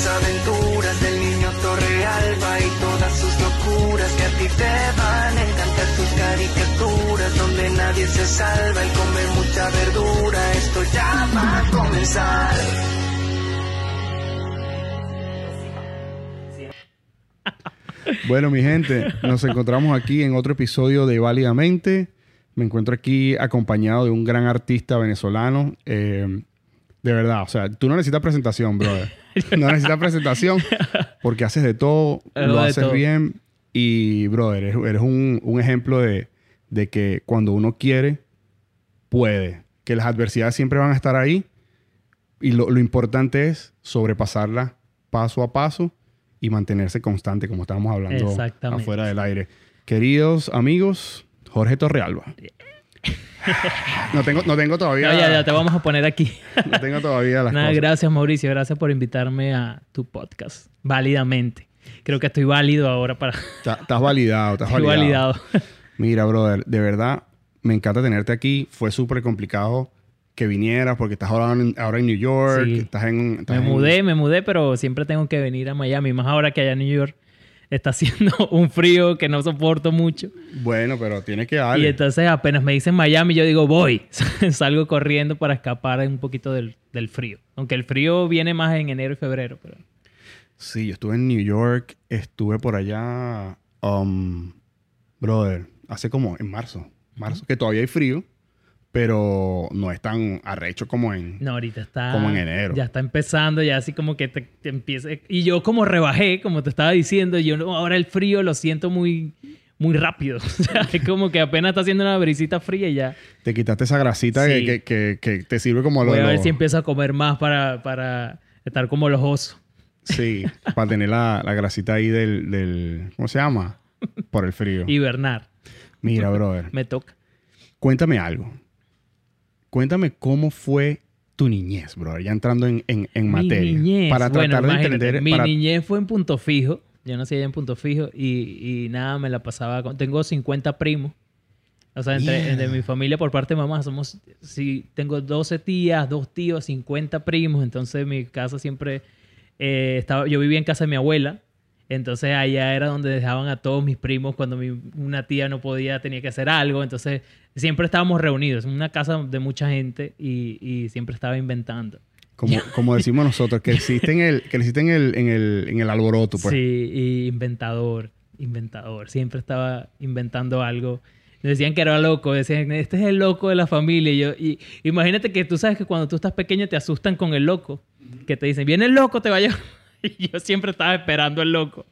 las aventuras del niño Torrealba y todas sus locuras que a ti te van a encantar sus caricaturas donde nadie se salva y come mucha verdura. Esto ya va a comenzar. Bueno, mi gente, nos encontramos aquí en otro episodio de Válidamente. Me encuentro aquí acompañado de un gran artista venezolano. eh, de verdad, o sea, tú no necesitas presentación, brother. No necesitas presentación porque haces de todo, lo de haces todo. bien y, brother, eres, eres un, un ejemplo de, de que cuando uno quiere, puede. Que las adversidades siempre van a estar ahí y lo, lo importante es sobrepasarlas paso a paso y mantenerse constante, como estábamos hablando afuera del aire. Queridos amigos, Jorge Torrealba. no, tengo, no tengo todavía. No, ya, ya te vamos a poner aquí. no tengo todavía las Nada, cosas. gracias Mauricio, gracias por invitarme a tu podcast. Válidamente. Creo que estoy válido ahora para... Estás validado, estás Estoy validado. validado. Mira, brother, de verdad, me encanta tenerte aquí. Fue súper complicado que vinieras porque estás ahora en, ahora en New York, Sí. estás en... estás Me en- mudé, me mudé, pero siempre tengo que venir a Miami. Más ahora que allá en New York está haciendo un frío que no soporto mucho. Bueno, pero tienes que Y darle. entonces apenas me dicen Miami, yo digo, voy. Salgo corriendo para escapar un poquito del, del frío. Aunque el frío viene más en enero y febrero. Pero... Sí, yo estuve en New York, estuve por allá, um, brother, hace como en marzo, marzo, que todavía hay frío, pero no es tan arrecho como en... No, ahorita está... Como en enero. Ya está empezando, ya así como que te, te empieza... Y yo como rebajé, como te estaba diciendo, yo no, ahora el frío lo siento muy, muy rápido. O sea, es como que apenas está haciendo una brisita fría y ya... Te quitaste esa grasita Sí. que, que- que- que te sirve como lo Voy a ver los- si empiezo a comer más para, para estar como los osos. Sí, para tener la, la grasita ahí del, del... ¿Cómo se llama? Por el frío. Hibernar. Mira, brother, Me toca. cuéntame algo. Cuéntame cómo fue tu niñez, brother, ya entrando en, en- en materia. Mi niñez. Para bueno, tratar de entender... Mi para- niñez fue en Punto Fijo. Yo nací allá en Punto Fijo y, y nada, me la pasaba con... Tengo 50 primos. O sea, entre, mi familia por parte de mamá somos... Sí, tengo 12 tías, dos tíos, 50 primos. Entonces mi casa siempre... eh, estaba, yo vivía en casa de mi abuela. Entonces allá era donde dejaban a todos mis primos cuando mi, una tía no podía, tenía que hacer algo. Entonces siempre estábamos reunidos. En una casa de mucha gente y, y siempre estaba inventando. Como, como decimos nosotros, que existe en el, que existe en el, en el, en el alboroto, pues. Sí, y inventador, inventador. Siempre estaba inventando algo. Decían que era loco, decían, este es el loco de la familia. Y yo, y imagínate que tú sabes que cuando tú estás pequeño te asustan con el loco. Que te dicen, viene el loco, te vaya. Y yo siempre estaba esperando el loco.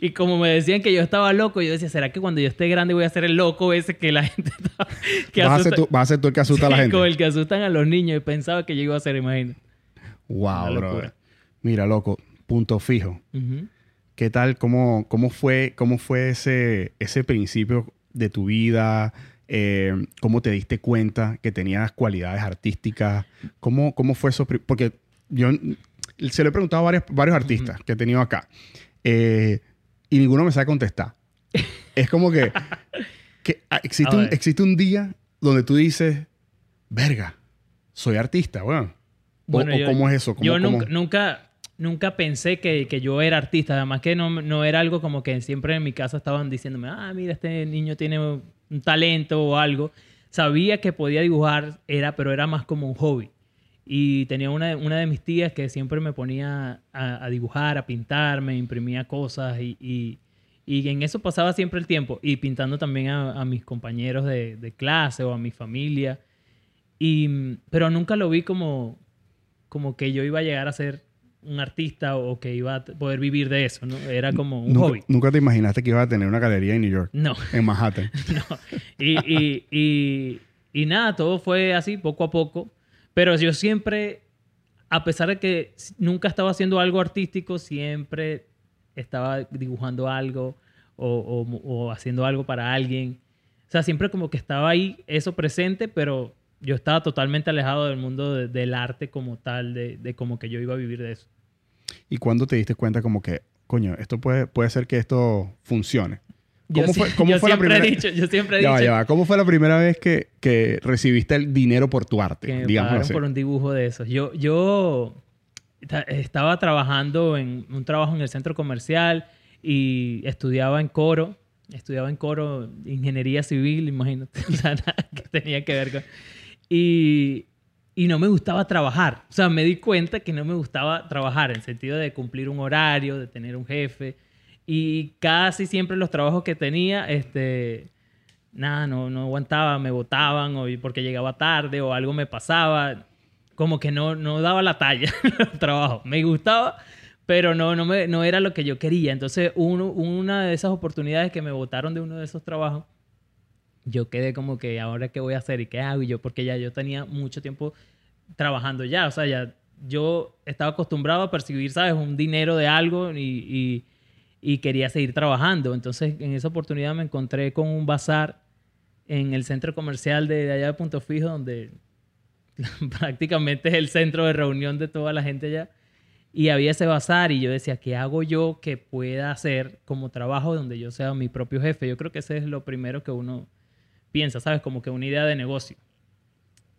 Y como me decían que yo estaba loco, yo decía, ¿será que cuando yo esté grande voy a ser el loco ese que la gente está- que vas, a ser tú, vas a ser tú el que asusta a la gente. El que asustan a los niños. Y pensaba que yo iba a ser, imagínate. Wow, locura. Mira, loco, punto fijo. ¿Qué tal? ¿Cómo, cómo fue, cómo fue ese, ese principio de tu vida? Eh, ¿Cómo te diste cuenta que tenías cualidades artísticas? ¿Cómo, cómo fue eso? Porque yo se lo he preguntado a varios, varios artistas que he tenido acá eh, y ninguno me sabe contestar. es como que, que, ah, existe, un, existe un día donde tú dices, verga, soy artista, bueno. O- Bueno, o, yo- cómo es eso? ¿Cómo- yo cómo- nunca, nunca, nunca pensé que, que yo era artista. Además que no, no era algo como que siempre en mi casa estaban diciéndome, ah, mira, este niño tiene un talento o algo. Sabía que podía dibujar, era, pero era más como un hobby. Y tenía una, una de mis tías que siempre me ponía a, a dibujar, a pintar, me imprimía cosas y, y, y en eso pasaba siempre el tiempo. Y pintando también a, a mis compañeros de, de clase o a mi familia. Y, pero nunca lo vi como, como que yo iba a llegar a ser un artista o que iba a poder vivir de eso, ¿no? Era como un nunca, hobby. nunca te imaginaste que ibas a tener una galería en New York, No, en Manhattan. no. Y, y, y, y nada, todo fue así, poco a poco. Pero yo siempre, a pesar de que nunca estaba haciendo algo artístico, siempre estaba dibujando algo o, haciendo algo para alguien. O sea, siempre como que estaba ahí eso presente, pero yo estaba totalmente alejado del mundo de- del arte como tal, de, de como que yo iba a vivir de eso. ¿Y cuándo te diste cuenta como que, coño, esto puede, puede ser que esto funcione? Yo, ¿Cómo sí- fue, cómo yo fue la siempre primera he dicho, yo siempre he Ya va, dicho ya va. ¿Cómo fue la primera vez que, que recibiste el dinero por tu arte? que me pagaron así? por un dibujo de esos. Yo, yo ta- estaba trabajando en un trabajo en el centro comercial y estudiaba en coro. Estudiaba en coro ingeniería civil, imagínate. O sea, nada que tenía que ver con... Y, y no me gustaba trabajar. O sea, me di cuenta que no me gustaba trabajar en el sentido de cumplir un horario, de tener un jefe. Y casi siempre los trabajos que tenía, este, nada, no, no aguantaba, me botaban o porque llegaba tarde o algo me pasaba. Como que no, no daba la talla en el trabajo. Me gustaba, pero no, no, me, no era lo que yo quería. Entonces, una de esas oportunidades que me botaron de uno de esos trabajos, yo quedé como que, ¿ahora qué voy a hacer? ¿Y qué hago? Y yo, porque ya yo tenía mucho tiempo trabajando ya. O sea, ya yo estaba acostumbrado a percibir, ¿sabes? Un dinero de algo y, y quería seguir trabajando. Entonces, en esa oportunidad me encontré con un bazar en el centro comercial de, de allá de Punto Fijo, donde prácticamente es el centro de reunión de toda la gente allá. Y había ese bazar y yo decía, ¿qué hago yo que pueda hacer como trabajo donde yo sea mi propio jefe? Yo creo que ese es lo primero que uno piensa, ¿sabes? Como que una idea de negocio.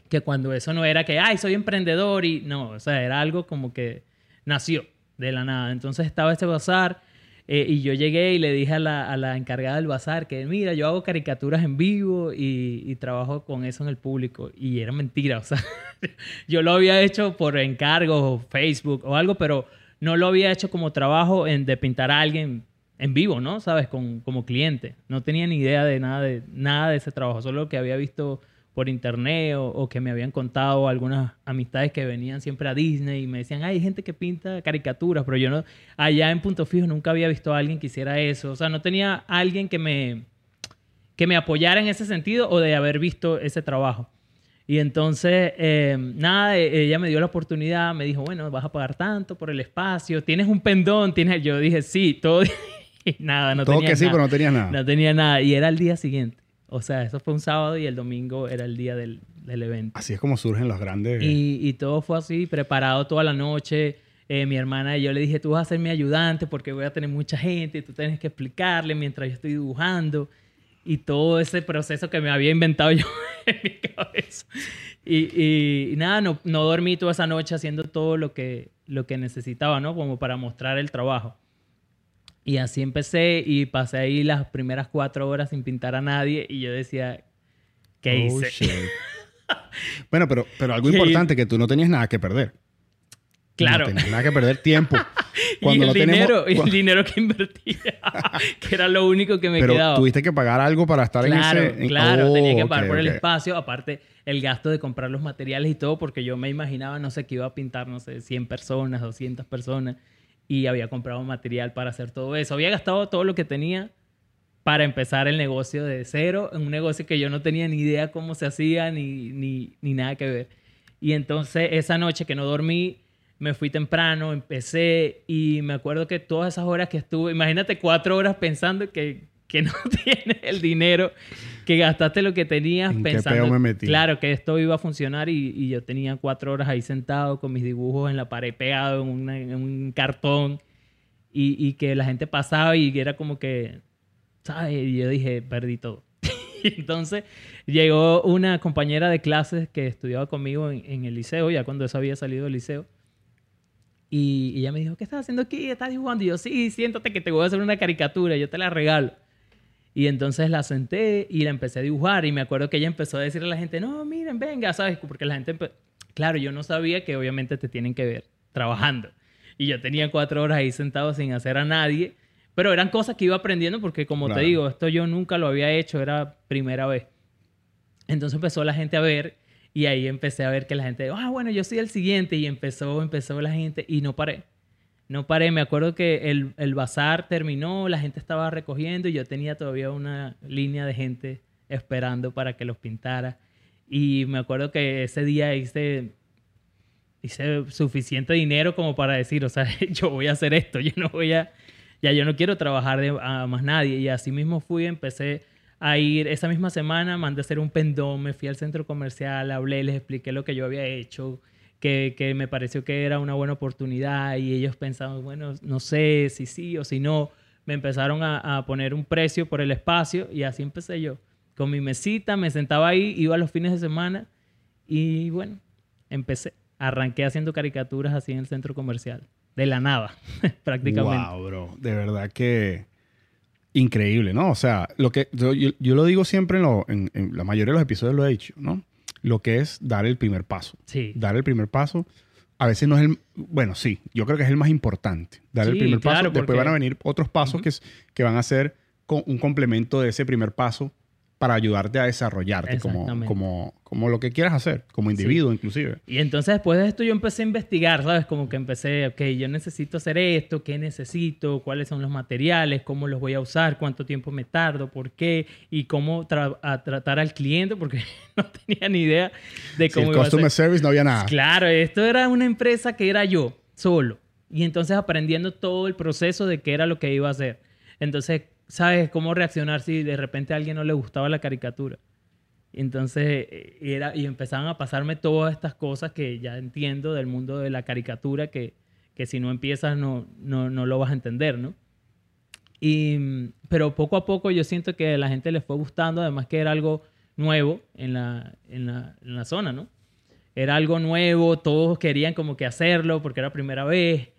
Que cuando eso no era que, ay, soy emprendedor y no, o sea, era algo como que nació de la nada. Entonces estaba ese bazar eh, y yo llegué y le dije a la, a la encargada del bazar que, mira, yo hago caricaturas en vivo y, y trabajo con eso en el público. Y era mentira, o sea, yo lo había hecho por encargo o Facebook o algo, pero no lo había hecho como trabajo de pintar a alguien en vivo, ¿no? ¿Sabes? Con, como cliente. No tenía ni idea de nada de, nada de ese trabajo, solo que había visto por internet o, o, que me habían contado algunas amistades que venían siempre a Disney y me decían, hay gente que pinta caricaturas, pero yo no, allá en Punto Fijo nunca había visto a alguien que hiciera eso. O sea, no tenía alguien que me, que me apoyara en ese sentido o de haber visto ese trabajo. Y entonces, eh, nada, ella me dio la oportunidad, me dijo, bueno, vas a pagar tanto por el espacio, tienes un pendón, tienes... Yo dije, sí, todo... nada, no todo tenía que sí, pero no tenía nada. No tenía nada. Y era el día siguiente. O sea, eso fue un sábado y el domingo era el día del, del evento. Así es como surgen los grandes. Y, y todo fue así, preparado toda la noche. Eh, mi hermana, yo le dije, tú vas a ser mi ayudante porque voy a tener mucha gente y tú tienes que explicarle mientras yo estoy dibujando. Y todo ese proceso que me había inventado yo en mi cabeza. Y, y, y nada, no, no, dormí toda esa noche haciendo todo lo que, lo que necesitaba, ¿no? Como para mostrar el trabajo. Y así empecé y pasé ahí las primeras cuatro horas sin pintar a nadie y yo decía, ¿qué Oh, hice? shit. bueno, pero, pero algo importante, que tú no tenías nada que perder. Claro. No tenías nada que perder tiempo. Cuando y el, no dinero, tenemos- el dinero que invertía, que era lo único que me pero quedaba. tuviste que pagar algo para estar Claro, en ese... claro, Oh, tenía que ok, pagar por el ok. espacio, aparte el gasto de comprar los materiales y todo, porque yo me imaginaba, no sé, que iba a pintar, no sé, 100 personas, 200 personas, y había comprado material para hacer todo eso. Había gastado todo lo que tenía para empezar el negocio de cero, en un negocio que yo no tenía ni idea cómo se hacía, ni, ni, ni nada que ver. Y entonces esa noche que no dormí, me fui temprano, empecé y me acuerdo que todas esas horas que estuve, imagínate cuatro horas pensando que, que no tienes el dinero, que gastaste lo que tenías ¿En qué pensando, peo me metí? claro, que esto iba a funcionar y, y yo tenía cuatro horas ahí sentado con mis dibujos en la pared pegado en, una- en un cartón y, y que la gente pasaba y era como que, ¿sabes? Y yo dije, perdí todo. Y entonces llegó una compañera de clases que estudiaba conmigo en, en el liceo, ya cuando eso había salido del liceo. Y, y ella me dijo, ¿qué estás haciendo aquí? ¿Estás dibujando? Y yo, sí, siéntate que te voy a hacer una caricatura, yo te la regalo. Y entonces la senté y la empecé a dibujar. Y me acuerdo que ella empezó a decirle a la gente, no, miren, venga, ¿sabes? Porque la gente, claro, yo no sabía que obviamente te tienen que ver trabajando. Y yo tenía cuatro horas ahí sentado sin hacer a nadie. Pero eran cosas que iba aprendiendo porque, como Claro. te digo, esto yo nunca lo había hecho, era primera vez. Entonces empezó la gente a ver y ahí empecé a ver que la gente, ah, bueno, yo soy el siguiente y empezó, empezó la gente y no paré. No paré, me acuerdo que el, el bazar terminó, la gente estaba recogiendo y yo tenía todavía una línea de gente esperando para que los pintara. Y me acuerdo que ese día hice, hice suficiente dinero como para decir, o sea, yo voy a hacer esto, yo no voy a, ya yo no quiero trabajar de, a más nadie. Y así mismo fui, empecé a ir esa misma semana, mandé a hacer un pendón, me fui al centro comercial, hablé, les expliqué lo que yo había hecho, que, que me pareció que era una buena oportunidad y ellos pensaban, bueno, no sé si sí o si no. Me empezaron a, poner un precio por el espacio y así empecé yo. Con mi mesita, me sentaba ahí, iba los fines de semana y bueno, empecé arranqué haciendo caricaturas así en el centro comercial. De la nada, prácticamente. Wow, bro. De verdad que increíble, ¿no? O sea, lo que yo, yo- lo digo siempre en, lo- en la mayoría de los episodios lo he dicho, ¿no? Lo que es dar el primer paso. Sí. Dar el primer paso. A veces no es el... Bueno, sí, yo creo que es el más importante. Dar el Sí, primer paso. claro, Después porque- van a venir otros pasos que, es- que van a ser un complemento de ese primer paso para ayudarte a desarrollarte como, como, como lo que quieras hacer, como individuo inclusive. Y entonces después de esto yo empecé a investigar, ¿sabes? Como que empecé, ok, yo necesito hacer esto, ¿qué necesito? ¿Cuáles son los materiales? ¿Cómo los voy a usar? ¿Cuánto tiempo me tardo? ¿Por qué? Y cómo tra- a tratar al cliente, porque no tenía ni idea de cómo el iba a ser. customer service no había nada. Claro, esto era una empresa que era yo, solo. Y entonces aprendiendo todo el proceso de qué era lo que iba a hacer. Entonces, ¿sabes cómo reaccionar si de repente a alguien no le gustaba la caricatura? Entonces, eh, era, y empezaban a pasarme todas estas cosas que ya entiendo del mundo de la caricatura, que, que si no empiezas no, no, no lo vas a entender, ¿no? Y, pero poco a poco yo siento que a la gente le fue gustando, además que era algo nuevo en la, en la, en la zona, ¿no? Era algo nuevo, todos querían como que hacerlo porque era primera vez.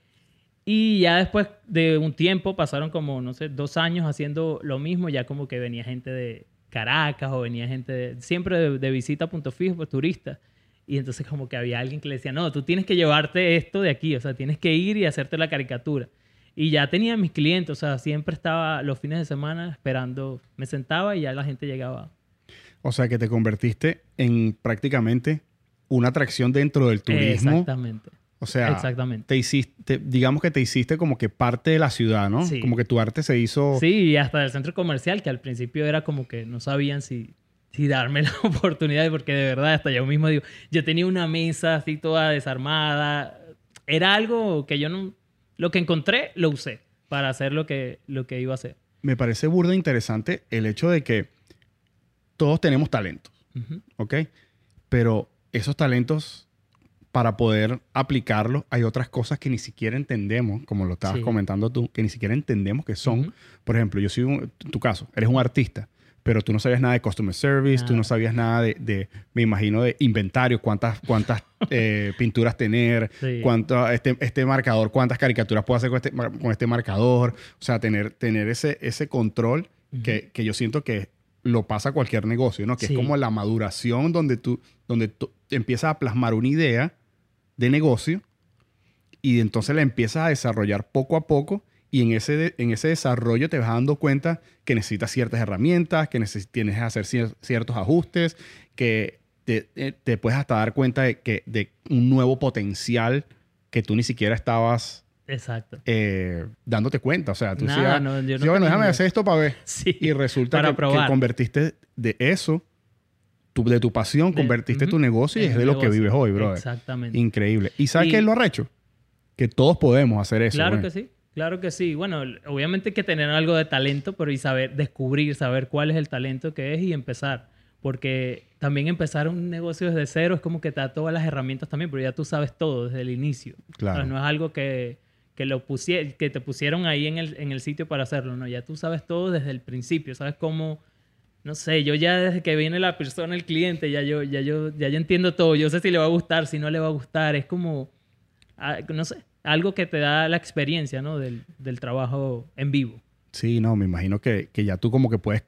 Y ya después de un tiempo, pasaron como, no sé, dos años haciendo lo mismo, ya como que venía gente de Caracas o venía gente de- siempre de, de visita a punto fijo, pues turistas. Y entonces como que había alguien que le decía, no, tú tienes que llevarte esto de aquí, o sea, tienes que ir y hacerte la caricatura. Y ya tenía mis clientes, o sea, siempre estaba los fines de semana esperando, me sentaba y ya la gente llegaba. O sea, que te convertiste en prácticamente una atracción dentro del turismo. Exactamente. O sea, Exactamente. te hiciste, digamos que te hiciste como que parte de la ciudad, ¿no? Sí. Como que tu arte se hizo. Sí, y hasta del centro comercial, que al principio era como que no sabían si, si darme la oportunidad, porque de verdad, hasta yo mismo digo, yo tenía una mesa así toda desarmada. Era algo que yo no. Lo que encontré, lo usé para hacer lo que, lo que iba a hacer. Me parece burda interesante el hecho de que todos tenemos talentos, Ujú. ¿ok? Pero esos talentos, para poder aplicarlos, hay otras cosas que ni siquiera entendemos, como lo estabas Sí. comentando tú, que ni siquiera entendemos que son. Por ejemplo, yo soy un, tu caso, eres un artista, pero tú no sabías nada de customer service, tú no sabías nada de, de, me imagino, de inventario, cuántas, cuántas eh, pinturas tener, Sí. cuánto, este, este marcador, cuántas caricaturas puedo hacer con este, con este marcador. O sea, tener, tener ese, ese control que, que yo siento que lo pasa cualquier negocio, ¿no? Que Sí. es como la maduración donde tú, donde tú empiezas a plasmar una idea de negocio y entonces la empiezas a desarrollar poco a poco y en ese, de- en ese desarrollo te vas dando cuenta que necesitas ciertas herramientas, que tienes que hacer cier- ciertos ajustes, que te, eh, te puedes hasta dar cuenta de, que, de un nuevo potencial que tú ni siquiera estabas Exacto. eh, dándote cuenta. O sea, tú Nada, decías, no, yo no sí, bueno, déjame hacer esto para ver. Sí. Y resulta Para que, que convertiste de eso, tu- de tu pasión, De- convertiste tu negocio y es de lo que vives hoy, brother. Exactamente. Increíble. ¿Y sabes Y- qué es lo arrecho? Que todos podemos hacer eso. Claro que sí, claro que sí. Bueno, obviamente hay que tener algo de talento, pero y saber descubrir, saber cuál es el talento que es y empezar. Porque también empezar un negocio desde cero es como que te da todas las herramientas también, pero ya tú sabes todo desde el inicio. Claro. O sea, no es algo que, que, lo que te pusieron ahí en el, en el sitio para hacerlo, no, ya tú sabes todo desde el principio, sabes cómo, no sé, yo ya desde que viene la persona, el cliente, ya yo, ya yo, ya yo entiendo todo, yo sé si le va a gustar, si no le va a gustar, es como, no sé, algo que te da la experiencia, ¿no? Del, del trabajo en vivo. Sí, no, me imagino que, que ya tú como que puedes,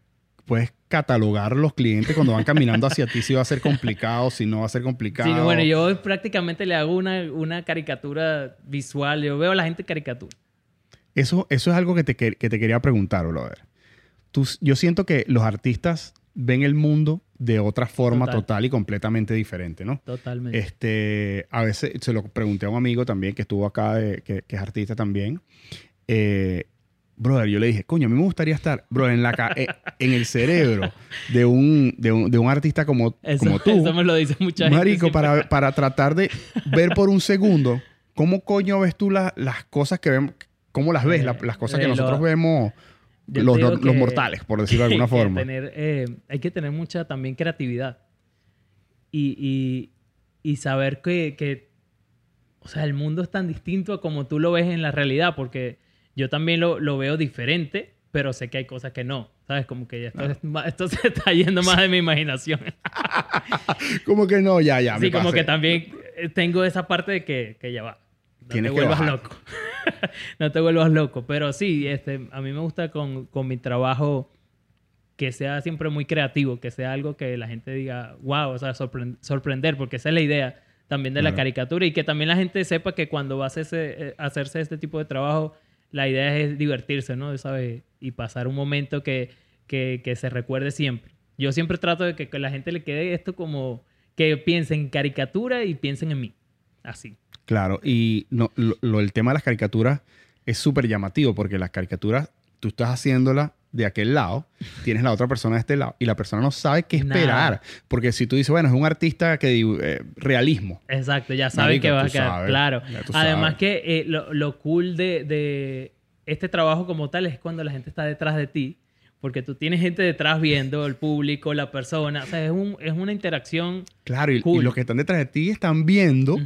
puedes catalogar los clientes cuando van caminando hacia ti si va a ser complicado, si no va a ser complicado. Sí, bueno, yo prácticamente le hago una, una caricatura visual, yo veo a la gente caricatura. Eso, eso es algo que te, que, que te quería preguntar, brother. Tú, yo siento que los artistas ven el mundo de otra forma Total. total, y completamente diferente, ¿no? Totalmente. Este, a veces se lo pregunté a un amigo también que estuvo acá, de- que, que es artista también. Eh, brother, yo le dije, coño, a mí me gustaría estar, bro, en, la ca- eh, en el cerebro de un, de un, de un artista como, eso, como tú. eso me lo dice mucha gente. Marico, para, para tratar de ver por un segundo cómo coño ves tú la- las cosas que vemos, cómo las ves, Eh, la- las cosas que lo- nosotros vemos, los, los- que- mortales, por decirlo de alguna que forma. tener, eh, hay que tener mucha también creatividad. Y, y- y saber que, que, o sea, el mundo es tan distinto a como tú lo ves en la realidad, porque yo también lo, lo veo diferente, pero sé que hay cosas que no. ¿Sabes? Como que ya esto, es esto se está yendo más de mi imaginación. Como que no, ya, ya. sí, me como pasé. que también eh, tengo esa parte de que, que ya va. No Tienes te que vuelvas bajar. loco. no te vuelvas loco. Pero sí, este, a mí me gusta con, con mi trabajo que sea siempre muy creativo, que sea algo que la gente diga, wow, o sea, sorpren- sorprender, porque esa es la idea también de la caricatura y que también la gente sepa que cuando va a hacerse, eh, hacerse este tipo de trabajo, la idea es divertirse, ¿no? ¿Sabes? Y pasar un momento que, que, que se recuerde siempre. Yo siempre trato de que, que la gente le quede esto como que piensen en caricatura y piensen en mí. Así. Claro, y no, lo, lo- el tema de las caricaturas es súper llamativo porque las caricaturas, tú estás haciéndolas de aquel lado, tienes la otra persona de este lado y la persona no sabe qué esperar. Porque si tú dices, bueno, es un artista que eh, realismo. Exacto, ya saben Marico, que va a quedar. sabes, claro. Además sabes. que eh, lo, lo cool de, de este trabajo como tal es cuando la gente está detrás de ti. Porque tú tienes gente detrás viendo, el público, la persona. O sea, es, un- es una interacción. Claro, y, y Cool. los que están detrás de ti están viendo.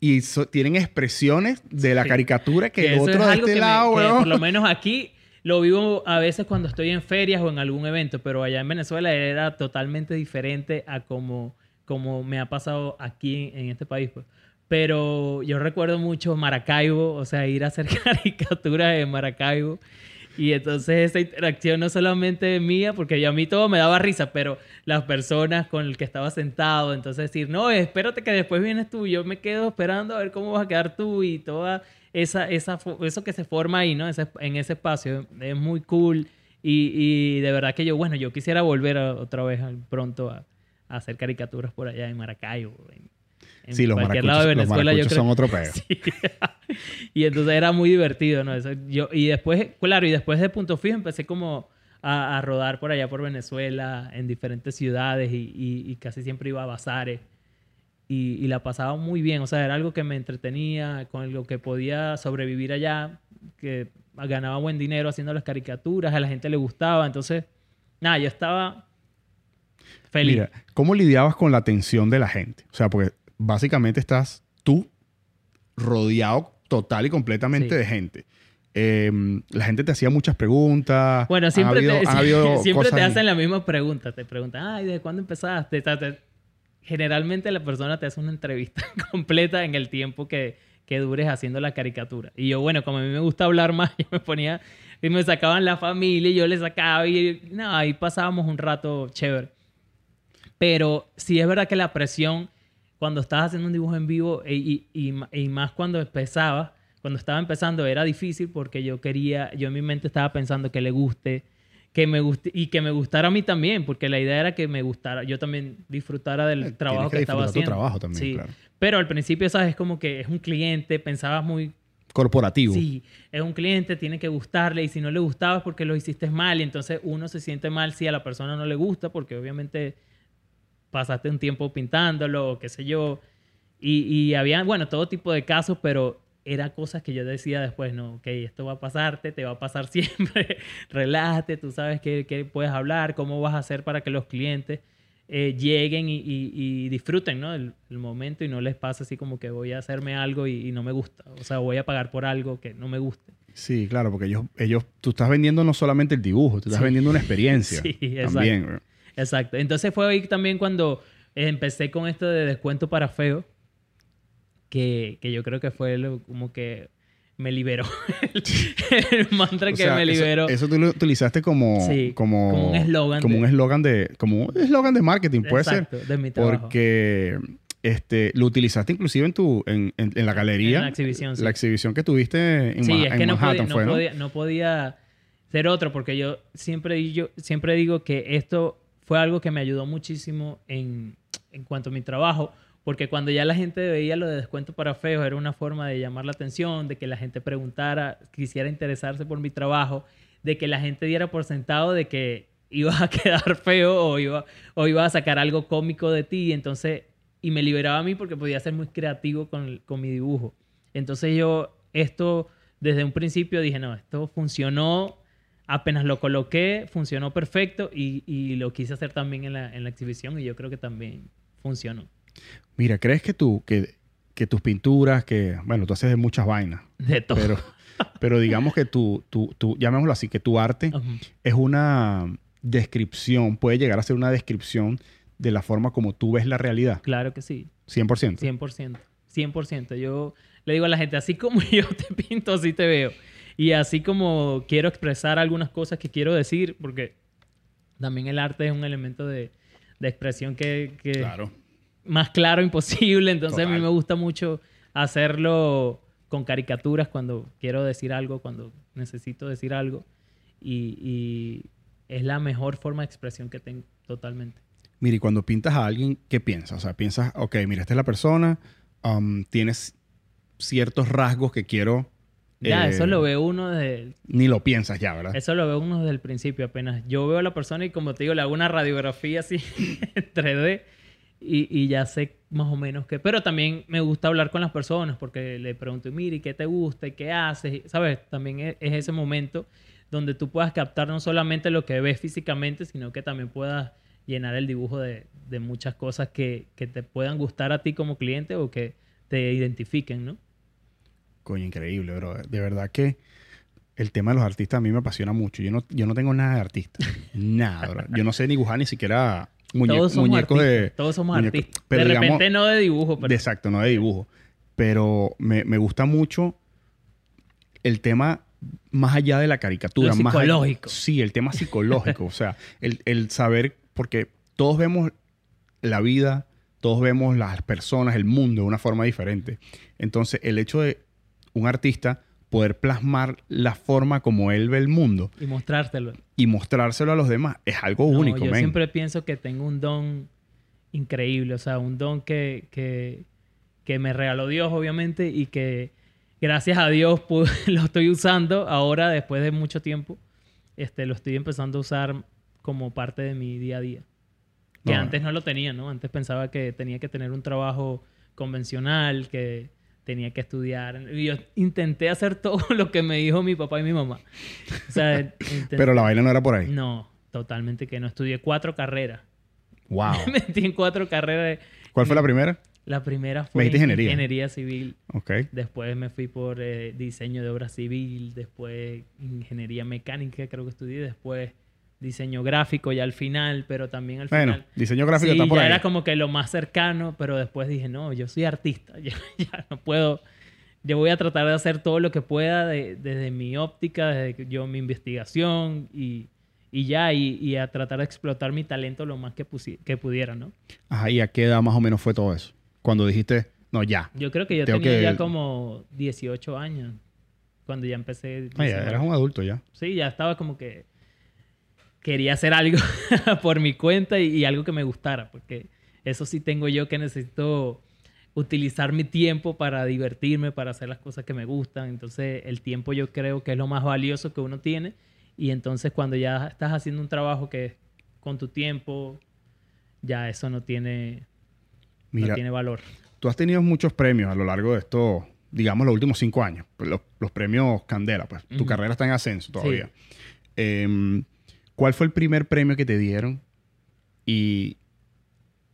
Y so- tienen expresiones de la Sí. caricatura que, Que el otro es de este que me- lado, que weón. por lo menos aquí lo vivo a veces cuando estoy en ferias o en algún evento, pero allá en Venezuela era totalmente diferente a como, como me ha pasado aquí en este país. Pues. Pero yo recuerdo mucho Maracaibo, o sea, ir a hacer caricaturas en Maracaibo. Y entonces esa interacción no solamente mía, porque yo a mí todo me daba risa, pero las personas con el que estaba sentado, entonces decir, no, espérate que después vienes tú, yo me quedo esperando a ver cómo vas a quedar tú y toda esa, esa, eso que se forma ahí, ¿no? Ese- en ese espacio, es muy cool y, y de verdad que yo, bueno, yo quisiera volver otra vez pronto a, a hacer caricaturas por allá en Maracaibo, en, en Sí, los cualquier lado de los Venezuela, yo maracuchos creo. son otro pedo. Sí. y entonces era muy divertido, ¿no? Eso, yo, y después, claro, y después de Punto Fijo empecé como a, a rodar por allá por Venezuela, en diferentes ciudades y, y- y casi siempre iba a bazares. Y, y la pasaba muy bien, o sea, era algo que me entretenía, con lo que podía sobrevivir allá, que ganaba buen dinero haciendo las caricaturas, a la gente le gustaba, entonces, nada, yo estaba feliz. Mira, ¿cómo lidiabas con la atención de la gente? O sea, porque básicamente estás tú rodeado total y completamente Sí. de gente. Eh, la gente te hacía muchas preguntas. Bueno, siempre, habido- te, habido siempre te hacen la misma pregunta. Te preguntan, ay, ¿de cuándo empezaste? Generalmente la persona te hace una entrevista completa en el tiempo que, que dures haciendo la caricatura. Y yo, bueno, como a mí me gusta hablar más, yo me ponía y me sacaban la familia y yo les sacaba y no, ahí pasábamos un rato chévere. Pero sí es verdad que la presión cuando estás haciendo un dibujo en vivo e- y, y, y más cuando empezaba, cuando estaba empezando era difícil porque yo quería, yo en mi mente estaba pensando que le guste, que me guste y que me gustara a mí también, porque la idea era que me gustara, yo también disfrutara del Eh, trabajo que, que estaba disfrutar tu haciendo. trabajo también, Sí. claro. Pero al principio, sabes, como que es un cliente, pensabas muy Corporativo. Sí, es un cliente, tiene que gustarle y si no le gustaba es porque lo hiciste mal y entonces uno se siente mal si a la persona no le gusta porque obviamente pasaste un tiempo pintándolo o qué sé yo. Y, y había, bueno, todo tipo de casos, pero era cosas que yo decía después, no, ok, esto va a pasarte, te va a pasar siempre, relájate, tú sabes qué, qué puedes hablar, cómo vas a hacer para que los clientes eh, lleguen y, y- y disfruten ¿no? el, el momento y no les pase así como que voy a hacerme algo y, y no me gusta. O sea, voy a pagar por algo que no me guste. Sí, claro, porque ellos, ellos, tú estás vendiendo no solamente el dibujo, tú estás Sí. vendiendo una experiencia. Sí, exacto. También. güey. Exacto. Entonces fue ahí también cuando empecé con esto de descuento para feo, que, que yo creo que fue lo- como que me liberó. el, el mantra O que me liberó. Eso, tú lo utilizaste como, Sí, como, como un eslogan Como de- un eslogan de, como un eslogan de marketing, puede Exacto, ser. de mi trabajo. Porque este, lo utilizaste inclusive en tu, en, en- en la galería. En la exhibición, sí. La exhibición que tuviste en, sí, Ma- es en que no podía, Manhattan no, fue, ¿no? podía, no podía ser otro, porque yo siempre, yo siempre digo que esto fue algo que me ayudó muchísimo en, en cuanto a mi trabajo, porque cuando ya la gente veía lo de descuento para feos, era una forma de llamar la atención, de que la gente preguntara, quisiera interesarse por mi trabajo, de que la gente diera por sentado de que ibas a quedar feo o iba, o iba a sacar algo cómico de ti, entonces, y me liberaba a mí porque podía ser muy creativo con, con mi dibujo. Entonces yo, esto, desde un principio dije, no, esto funcionó, apenas lo coloqué, funcionó perfecto y, y lo quise hacer también en la, en la exhibición y yo creo que también funcionó. Mira, ¿crees que tú, que, que tus pinturas, que, bueno, tú haces de muchas vainas, De todo. pero, pero digamos que tu, tu, tu, llamémoslo así, que tu arte Ujú. es una descripción, puede llegar a ser una descripción de la forma como tú ves la realidad. Claro que sí. 100%. 100%. 100%. Yo le digo a la gente, así como yo te pinto, así te veo. Y así como quiero expresar algunas cosas que quiero decir, porque también el arte es un elemento de, de expresión que, que Claro. más claro imposible. Entonces a mí me gusta mucho hacerlo con caricaturas cuando quiero decir algo, cuando necesito decir algo. Y, y es la mejor forma de expresión que tengo totalmente. Mira, y cuando pintas a alguien, ¿qué piensas? O sea, piensas, ok, mira, esta es la persona, um, tienes ciertos rasgos que quiero... Ya, eh, eso lo ve uno desde, Ni lo piensas ya, ¿verdad? eso lo ve uno desde el principio apenas. Yo veo a la persona y como te digo, le hago una radiografía así en 3D y, y ya sé más o menos qué. Pero también me gusta hablar con las personas porque le pregunto, mire, ¿y ¿qué te gusta? ¿Y qué haces? ¿Sabes? También es, es ese momento donde tú puedas captar no solamente lo que ves físicamente, sino que también puedas llenar el dibujo de, de muchas cosas que, que te puedan gustar a ti como cliente o que te identifiquen, ¿no? Coño, increíble, bro. De verdad que el tema de los artistas a mí me apasiona mucho. Yo no, yo no tengo nada de artista. nada, bro. Yo no sé dibujar ni siquiera muñe- todos somos muñecos artistas. de... todos somos artistas. pero de digamos- repente no de dibujo, pero de exacto, no de dibujo. Pero me, me gusta mucho el tema más allá de la caricatura. Lo más allá- psicológico. sí, el tema psicológico. o sea, el, el saber, porque todos vemos la vida, todos vemos las personas, el mundo de una forma diferente. Entonces, el hecho de un artista poder plasmar la forma como él ve el mundo y mostrártelo. y mostrárselo a los demás es algo No, único, yo siempre pienso que tengo un don increíble, o sea, un don que, que, que me regaló Dios, obviamente, y que gracias a Dios pude- lo estoy usando ahora, después de mucho tiempo, este, lo estoy empezando a usar como parte de mi día a día. Que No. antes no lo tenía, ¿no? Antes pensaba que tenía que tener un trabajo convencional, que tenía que estudiar. Y yo intenté hacer todo lo que me dijo mi papá y mi mamá. O sea, intenté- Pero la vaina no era por ahí. no, totalmente que no. Estudié cuatro carreras. Wow. Me metí en cuatro carreras. ¿Cuál fue la primera? La primera Me fue ingeniería. ingeniería civil. Ok. Después me fui por eh, diseño de obra civil. Después ingeniería mecánica, creo que estudié. Después diseño gráfico ya al final, pero también al Bueno, final. diseño gráfico Sí, está por ya ahí. era como que lo más cercano, pero después dije, no, yo soy artista. Ya, ya no puedo. Yo voy a tratar de hacer todo lo que pueda de- desde mi óptica, desde yo mi investigación y, y ya, y, y a tratar de explotar mi talento lo más que, que pudiera, ¿no? Ajá, ¿y a qué edad más o menos fue todo eso? Cuando dijiste, no, ya. Yo creo que yo tenía que- ya como 18 años cuando ya empecé. Ah, ya 19. eras un adulto ya. Sí, ya estaba como que quería hacer algo por mi cuenta y, y algo que me gustara, porque eso sí tengo yo que necesito utilizar mi tiempo para divertirme, para hacer las cosas que me gustan. Entonces, el tiempo yo creo que es lo más valioso que uno tiene. Y entonces, cuando ya estás haciendo un trabajo que es con tu tiempo, ya eso no tiene, no Mira, tiene valor. tú has tenido muchos premios a lo largo de estos, digamos, los últimos cinco años. Los, los premios Candela, pues. Tu Ujú. carrera está en ascenso todavía. Em, ¿Cuál fue el primer premio que te dieron y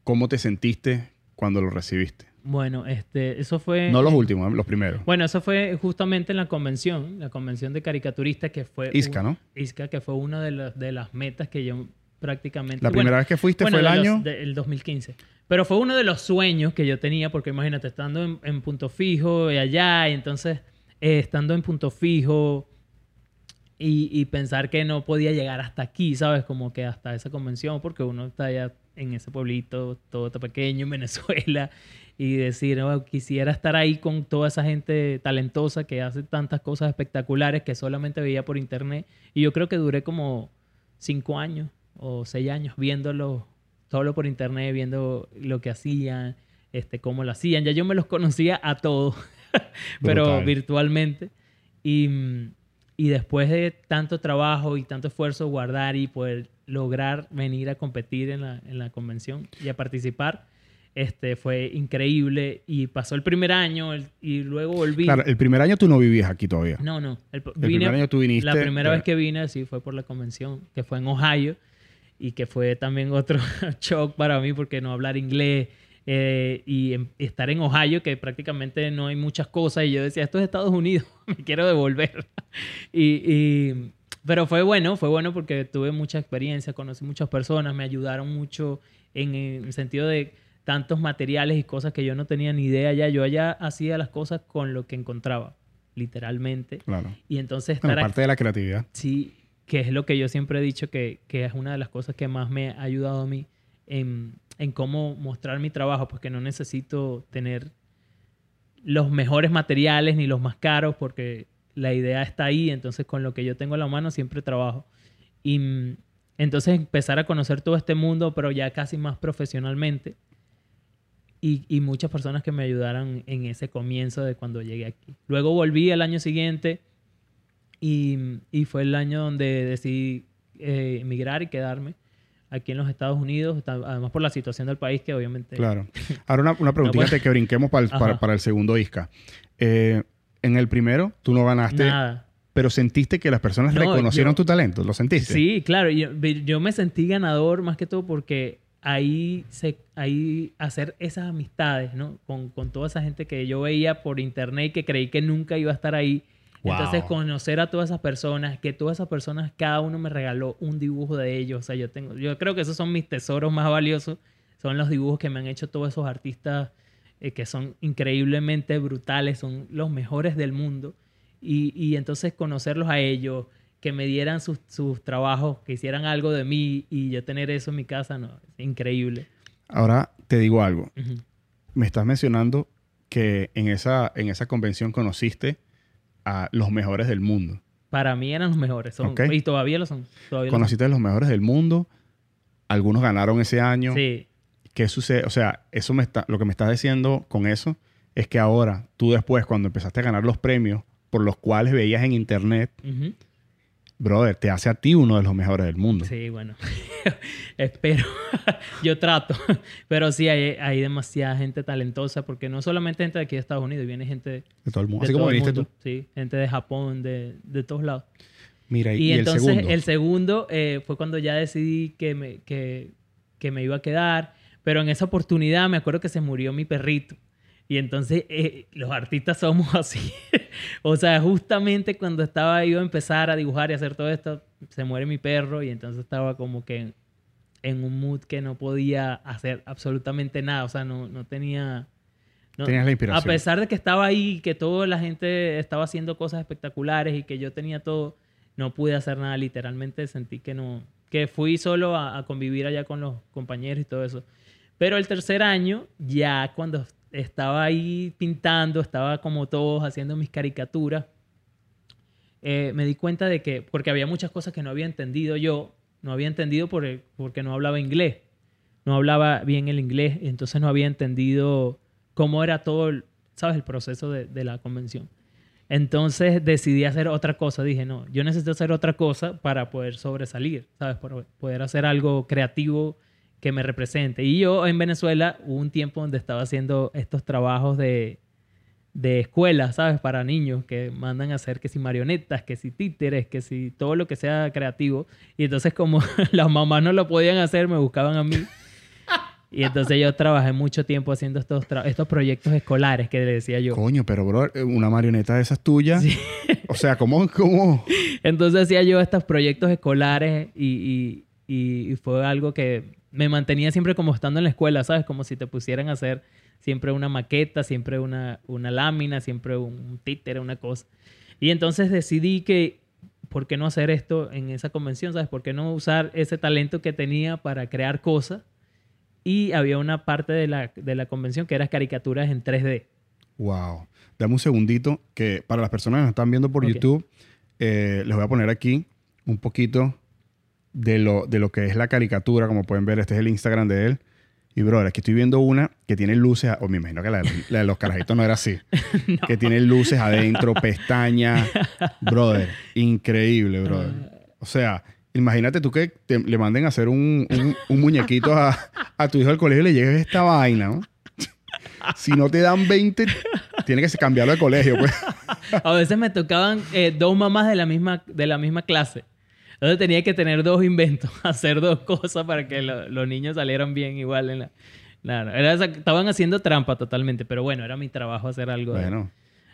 cómo te sentiste cuando lo recibiste? Bueno, este, eso fue... No los últimos, los primeros. Bueno, eso fue justamente en la convención, la convención de caricaturistas que fue... Isca, un- ¿no? Isca, que fue una de, las- de las metas que yo prácticamente... La bueno, primera vez que fuiste bueno, fue el de los- año... de- el 2015. Pero fue uno de los sueños que yo tenía, porque imagínate, estando en, en punto fijo y allá, y entonces eh, estando en punto fijo y, y pensar que no podía llegar hasta aquí, ¿sabes? Como que hasta esa convención, porque uno está allá en ese pueblito, todo está pequeño, en Venezuela, y decir, "Oh, quisiera estar ahí con toda esa gente talentosa que hace tantas cosas espectaculares que solamente veía por internet. Y yo creo que duré como cinco años o seis años viéndolo solo por internet, viendo lo que hacían, este, cómo lo hacían. Ya yo me los conocía a todos, pero virtualmente. Y, mm, y después de tanto trabajo y tanto esfuerzo, guardar y poder lograr venir a competir en la, en la convención y a participar, este, fue increíble. Y pasó el primer año el- y luego volví. Claro, el primer año tú no vivías aquí todavía. No, no. El, El primer año tú viniste... la primera de- vez que vine, sí, fue por la convención, que fue en Ohio, y que fue también otro shock para mí porque no hablar inglés eh, y em- estar en Ohio, que prácticamente no hay muchas cosas, y yo decía, esto es Estados Unidos, me quiero devolver. y, y- pero fue bueno, fue bueno porque tuve mucha experiencia, conocí muchas personas, me ayudaron mucho en el sentido de tantos materiales y cosas que yo no tenía ni idea ya. Yo allá hacía las cosas con lo que encontraba, literalmente. Claro. Y entonces Bueno, estar parte de la creatividad. Sí, que es lo que yo siempre he dicho que, que es una de las cosas que más me ha ayudado a mí en, en cómo mostrar mi trabajo, porque no necesito tener los mejores materiales ni los más caros, porque la idea está ahí, entonces con lo que yo tengo en la mano siempre trabajo. Y mm, entonces empezar a conocer todo este mundo, pero ya casi más profesionalmente. Y, y muchas personas que me ayudaron en ese comienzo de cuando llegué aquí. Luego volví al año siguiente y, y fue el año donde decidí eh, emigrar y quedarme aquí en los Estados Unidos, además por la situación del país que obviamente... Claro. Ahora una, una preguntita bueno. antes que brinquemos para el, para, el segundo Isca. Eh, en el primero, tú no ganaste, Nada. pero sentiste que las personas No, reconocieron yo- tu talento. ¿Lo sentiste? Sí, claro. Yo, yo me sentí ganador más que todo porque ahí, se, ahí hacer esas amistades, ¿no? Con, con toda esa gente que yo veía por internet y que creí que nunca iba a estar ahí. Wow. Entonces, conocer a todas esas personas, que todas esas personas, cada uno me regaló un dibujo de ellos. O sea, yo tengo, yo creo que esos son mis tesoros más valiosos. Son los dibujos que me han hecho todos esos artistas eh, que son increíblemente brutales, son los mejores del mundo. Y, y entonces conocerlos a ellos, que me dieran sus, sus trabajos, que hicieran algo de mí y yo tener eso en mi casa, no, es increíble. Ahora te digo algo. Me estás mencionando que en esa, en esa convención conociste a los mejores del mundo. Para mí eran los mejores, son, y todavía lo son. Todavía lo son. Conociste a los mejores del mundo. Algunos ganaron ese año. Sí, ¿Qué sucede? O sea, eso me está, lo que me estás diciendo con eso es que ahora, tú después, cuando empezaste a ganar los premios por los cuales veías en internet. Brother, te hace a ti uno de los mejores del mundo. sí, bueno, espero, yo trato, pero sí, hay, hay demasiada gente talentosa, porque no solamente gente de aquí de Estados Unidos, viene gente de, De todo el mundo. Así como viniste tú. sí, gente de Japón, de, de todos lados. Mira, y, Y, y entonces el segundo. el segundo eh, fue cuando ya decidí que me, que, que me iba a quedar, pero en esa oportunidad me acuerdo que se murió mi perrito. Y entonces eh, los artistas somos así. o sea, justamente cuando estaba iba a empezar a dibujar y hacer todo esto, se muere mi perro y entonces estaba como que en, en un mood que no podía hacer absolutamente nada. O sea, no, no tenía... no- Tenías la inspiración. A pesar de que estaba ahí, que toda la gente estaba haciendo cosas espectaculares y que yo tenía todo, no pude hacer nada. Literalmente sentí que no, que fui solo a, a convivir allá con los compañeros y todo eso. Pero el tercer año, ya cuando estaba ahí pintando, estaba como todos haciendo mis caricaturas, eh, me di cuenta de que, porque había muchas cosas que no había entendido yo, no había entendido por el- porque no hablaba inglés, no hablaba bien el inglés, y entonces no había entendido cómo era todo, el, ¿sabes? El proceso de, de la convención. Entonces decidí hacer otra cosa. Dije, no, yo necesito hacer otra cosa para poder sobresalir, ¿sabes? Para poder hacer algo creativo que me represente. Y yo en Venezuela hubo un tiempo donde estaba haciendo estos trabajos de, de escuela, ¿sabes? Para niños que mandan a hacer que si marionetas, que si títeres, que si todo lo que sea creativo. Y entonces como las mamás no lo podían hacer, me buscaban a mí. Y entonces yo trabajé mucho tiempo haciendo estos, estos proyectos escolares que le decía yo. Coño, pero bro, una marioneta de esas tuyas. O sea, ¿cómo, cómo? Entonces hacía yo estos proyectos escolares y- y- y fue algo que me mantenía siempre como estando en la escuela, ¿sabes? Como si te pusieran a hacer siempre una maqueta, siempre una, una lámina, siempre un títere, una cosa. Y entonces decidí que, ¿por qué no hacer esto en esa convención? ¿Sabes? ¿Por qué no usar ese talento que tenía para crear cosas? Y había una parte de la, de la convención que era caricaturas en 3D. Wow. Dame un segundito que para las personas que nos están viendo por. YouTube, eh, les voy a poner aquí un poquito de lo, de lo que es la caricatura. Como pueden ver, este es el Instagram de él. Y, brother, aquí estoy viendo una que tiene luces, o me imagino que la, la de los carajitos no era así, que tiene luces adentro, pestañas. Brother, increíble, brother. O sea, imagínate tú que te- le manden a hacer un, un- un muñequito a, a tu hijo al colegio y le llegues esta vaina, ¿no? Si no te dan 20, tiene que cambiarlo de colegio, pues. A veces me tocaban eh, dos mamás de la misma, de la misma clase. Entonces tenía que tener dos inventos, hacer dos cosas para que lo- los niños salieran bien igual en la... Claro, era esa- estaban haciendo trampa totalmente, pero bueno, era mi trabajo hacer algo, Bueno,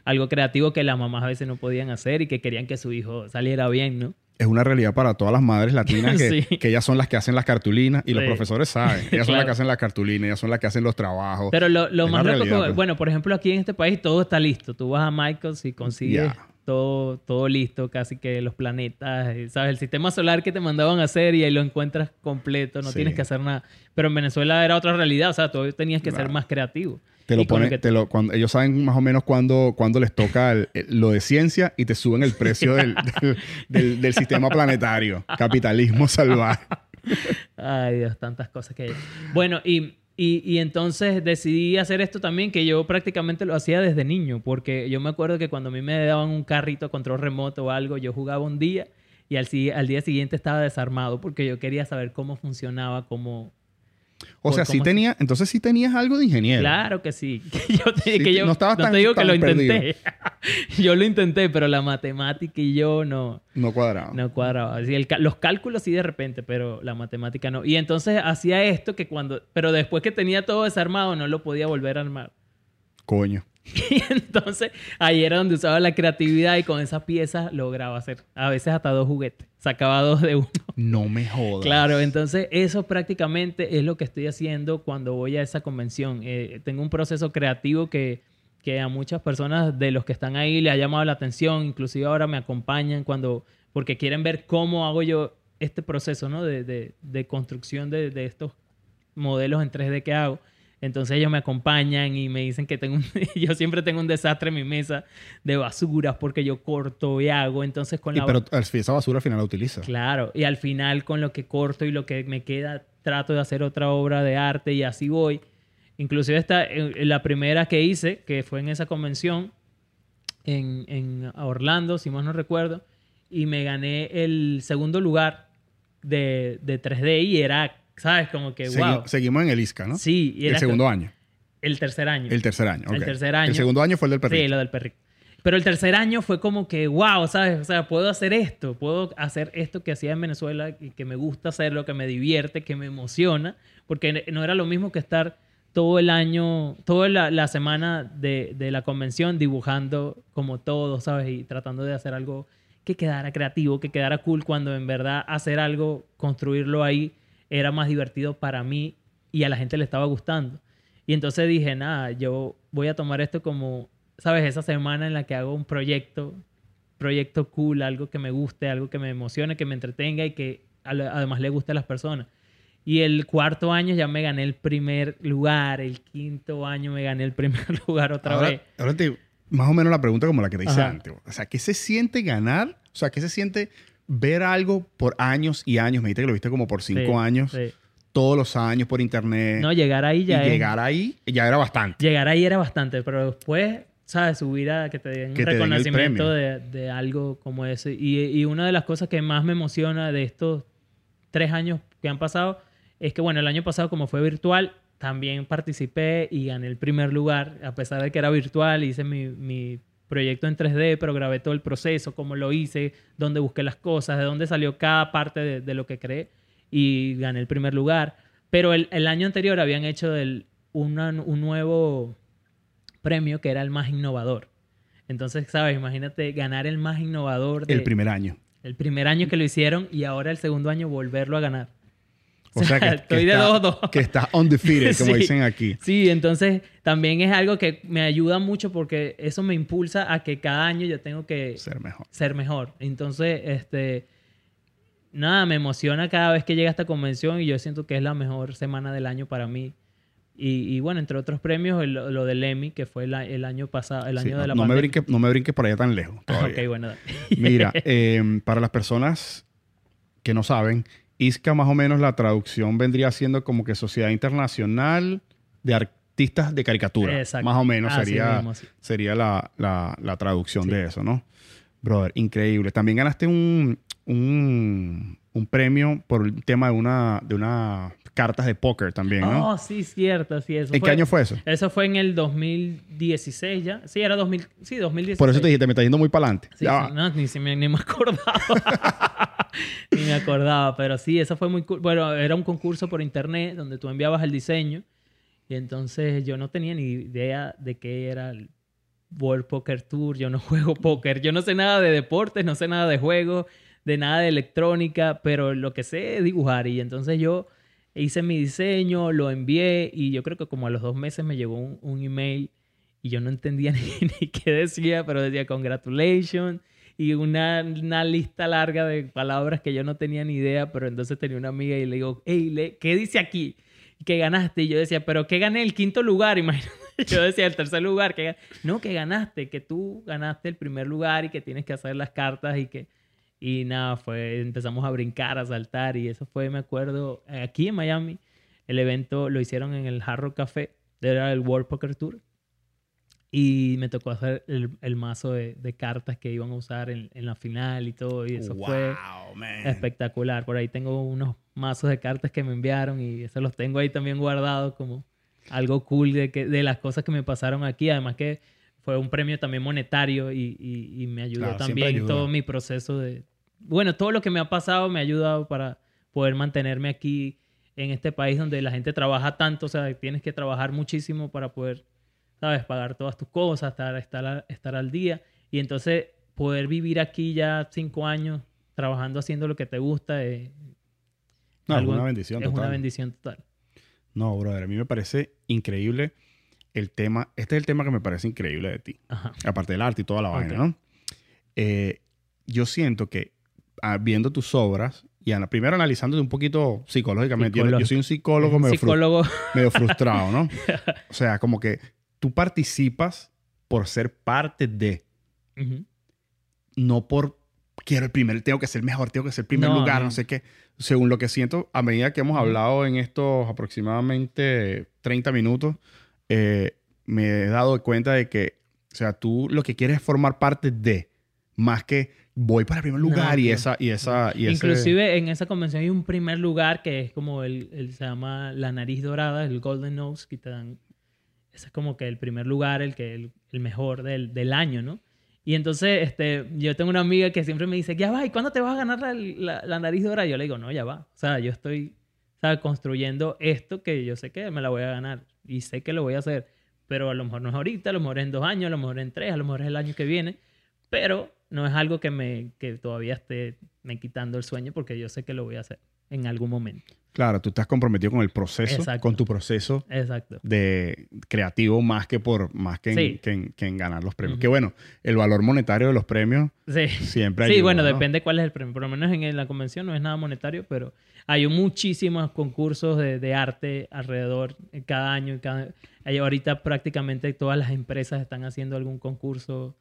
algo creativo que las mamás a veces no podían hacer y que querían que su hijo saliera bien, ¿no? es una realidad para todas las madres latinas que, Sí. que ellas son las que hacen las cartulinas y los profesores saben. Ellas son las que hacen las cartulinas, ellas son las que hacen los trabajos. Pero lo, más realidad, que- pues. bueno, por ejemplo, aquí en este país todo está listo. Tú vas a Michaels y consigues Ya. Todo, todo listo, casi que los planetas, eh, ¿sabes? El sistema solar que te mandaban a hacer y ahí lo encuentras completo, no Sí. tienes que hacer nada. Pero en Venezuela era otra realidad, o sea, tú tenías que ser más creativo. Te lo ponen, te lo, cuando, ellos saben más o menos cuándo, cuándo les toca el- lo de ciencia y te suben el precio del, del, del- del sistema planetario. Capitalismo salvaje. Ay, Dios, tantas cosas que hay. Bueno, y, y, entonces decidí hacer esto también, que yo prácticamente lo hacía desde niño, porque yo me acuerdo que cuando a mí me daban un carrito a control remoto o algo, yo jugaba un día y al, al día siguiente estaba desarmado porque yo quería saber cómo funcionaba, cómo... O sea, sí tenía, entonces sí tenías algo de ingeniero. Claro que sí. Que yo, te- Sí, que yo- no estabas tan- te digo que lo intenté. yo lo intenté, pero la matemática y yo no... No cuadrado. No cuadraba. Así, el ca- los cálculos sí de repente, pero la matemática no. Y entonces hacía esto que cuando... Pero después que tenía todo desarmado no lo podía volver a armar. Coño. Y entonces ahí era donde usaba la creatividad y con esas piezas lograba hacer a veces hasta dos juguetes. Sacaba dos de uno. No me jodas. Claro, entonces eso prácticamente es lo que estoy haciendo cuando voy a esa convención. Eh, tengo un proceso creativo que, que a muchas personas de los que están ahí le ha llamado la atención, inclusive ahora me acompañan cuando, porque quieren ver cómo hago yo este proceso ¿no? de, de- de construcción de, de estos modelos en 3D que hago. Entonces ellos me acompañan y me dicen que tengo un- yo siempre tengo un desastre en mi mesa de basuras porque yo corto y hago. Entonces con Y la pero esa basura al final la utilizas. Claro, y al final con lo que corto y lo que me queda, trato de hacer otra obra de arte y así voy. Inclusive esta, eh, la primera que hice, que fue en esa convención en, en Orlando, si más no recuerdo, y me gané el segundo lugar de, de 3D y era, ¿sabes? Como que, Segui- wow. Seguimos en el ISCA, ¿no? Sí, y El segundo año. el tercer año. El tercer año. El ok. tercer año. El segundo año fue el del perrito. Sí, lo del perrito. Pero el tercer año fue como que, wow, ¿sabes? O sea, puedo hacer esto, puedo hacer esto que hacía en Venezuela y que me gusta hacerlo, que me divierte, que me emociona, porque no era lo mismo que estar todo el año, toda la, la semana de, de la convención dibujando como todo, ¿sabes? Y tratando de hacer algo que quedara creativo, que quedara cool, cuando en verdad hacer algo, construirlo ahí, era más divertido para mí y a la gente le estaba gustando. Y entonces dije, nada, yo voy a tomar esto como, ¿sabes? Esa semana en la que hago un proyecto, proyecto cool, algo que me guste, algo que me emocione, que me entretenga y que además le guste a las personas. Y el cuarto año ya me gané el primer lugar, el quinto año me gané el primer lugar otra ahora, vez. ahora te, más o menos la pregunta como la que te hice Ajá. antes. O sea, ¿qué se siente ganar? O sea, ¿qué se siente ver algo por años y años? Me dijiste que lo viste como por cinco Sí, años, sí. todos los años por internet. No, llegar ahí y ya es- llegar ahí ya era bastante. Llegar ahí era bastante, pero después, ¿sabes? Subir a que te den Que un den reconocimiento de, de algo como ese. Y, y una de las cosas que más me emociona de estos tres años que han pasado es que, bueno, el año pasado como fue virtual, también participé y gané el primer lugar, a pesar de que era virtual, hice mi, mi proyecto en 3D, pero grabé todo el proceso, cómo lo hice, dónde busqué las cosas, de dónde salió cada parte de, de lo que creé y gané el primer lugar. Pero el, el año anterior habían hecho del, una- un nuevo premio que era el más innovador. Entonces, ¿sabes? Imagínate ganar el más innovador de- El primer año. el primer año que lo hicieron y ahora el segundo año volverlo a ganar. O sea, que, Estoy que de está- dos, dos. Que está undefeated, como Sí. dicen aquí. Sí, entonces también es algo que me ayuda mucho porque eso me impulsa a que cada año yo tengo que Ser mejor. ser mejor. Entonces, este, nada, me emociona cada vez que llega esta convención y yo siento que es la mejor semana del año para mí. Y, y bueno, entre otros premios, el- lo del Emmy, que fue el, el año pasado, el año no, de la no me pandemia. brinques, no me brinques por allá tan lejos. ok, bueno. Mira, eh, para las personas que no saben, ISCA más o menos la traducción vendría siendo como que Sociedad Internacional de Artistas de Caricatura. Exacto. Más o menos sería, mismo, sí. sería la, la- la traducción Sí. de eso, ¿no? Brother, increíble. También ganaste un, un, un premio por el tema de una, de una cartas de póker también, ¿no? Oh, sí, cierto, sí. Eso ¿En qué año fue eso? Eso fue en el 2016 ya. Sí, era 2000, sí, 2016. Por eso te dije, te me está yendo muy para adelante. Sí, sí, no, ni, ni me acordaba. ni me acordaba, pero sí, eso fue muy. Bueno, era un concurso por internet donde tú enviabas el diseño y entonces yo no tenía ni idea de qué era el World Poker Tour. Yo no juego póker. Yo no sé nada de deportes, no sé nada de juegos. de nada de electrónica, pero lo que sé es dibujar. Y entonces yo hice mi diseño, lo envié y yo creo que como a los dos meses me llegó un, un email y yo no entendía ni, ni, qué decía, pero decía congratulations y una, una, lista larga de palabras que yo no tenía ni idea, pero entonces tenía una amiga y le digo, hey, ¿qué dice aquí? Que ganaste. Y yo decía, pero ¿qué gané? El quinto lugar, imagínate. Yo decía, el tercer lugar. Que no, que ganaste, que tú ganaste el primer lugar y que tienes que hacer las cartas y que... Y nada, fue, empezamos a brincar, a saltar y eso fue, me acuerdo, aquí en Miami, el evento lo hicieron en el Hard Rock Café, era el World Poker Tour. Y me tocó hacer el, el mazo de, de, cartas que iban a usar en, en, la final y todo. Y eso wow, fue man. espectacular. Por ahí tengo unos mazos de cartas que me enviaron y eso los tengo ahí también guardados como algo cool de, que, de las cosas que me pasaron aquí. Además que fue un premio también monetario y, y, y me ayudó Claro, también ayuda. todo mi proceso de... Bueno, todo lo que me ha pasado me ha ayudado para poder mantenerme aquí en este país donde la gente trabaja tanto. O sea, tienes que trabajar muchísimo para poder ¿sabes? Pagar todas tus cosas, estar, estar, estar al día. Y entonces poder vivir aquí ya cinco años trabajando haciendo lo que te gusta es, No, es algo- una bendición es total. una bendición total. No, brother, a mí me parece increíble el tema. Este es el tema que me parece increíble de ti. Ajá. Aparte del arte y toda la vaina, Ok. ¿no? Eh, yo siento que ah, viendo tus obras y ana- primero analizándote un poquito psicológicamente. Yo- soy un psicólogo medio, fru- psicólogo. medio frustrado, ¿no? O sea, como que tú participas por ser parte de, Ujú. no por quiero el primer, tengo que ser mejor, tengo que ser el primer No, lugar, no. no sé qué. Según lo que siento, a medida que hemos hablado en estos aproximadamente 30 minutos, eh, me he dado cuenta de que, o sea, tú lo que quieres es formar parte de, más que voy para el primer No, lugar y claro. esa, y esa, y ese- Inclusive en esa convención hay un primer lugar que es como el, el- se llama la nariz dorada, el Golden Nose, que te dan, ese es como que el primer lugar, el que el, el mejor del, del año, ¿no? Y entonces, este, yo tengo una amiga que siempre me dice, ya va, ¿y cuándo te vas a ganar la, la- la nariz dorada? Yo le digo, no, ya va. O sea, yo estoy, ¿sabes? Construyendo esto que yo sé que me la voy a ganar y sé que lo voy a hacer. Pero a lo mejor no es ahorita, a lo mejor en dos años, a lo mejor en tres, a lo mejor es el año que viene. Pero no es algo que me que todavía esté me quitando el sueño porque yo sé que lo voy a hacer en algún momento. Claro, tú estás comprometido con el proceso, Exacto. con tu proceso Exacto. de creativo más que por más que en, Sí. que en- que en ganar los premios. Que bueno, el valor monetario de los premios Sí. siempre Sí, ayuda, bueno, ¿no? depende cuál es el premio. Por lo menos en la convención no es nada monetario, pero hay muchísimos concursos de, de arte alrededor eh, cada año. Cada, hay ahorita prácticamente todas las empresas están haciendo algún concurso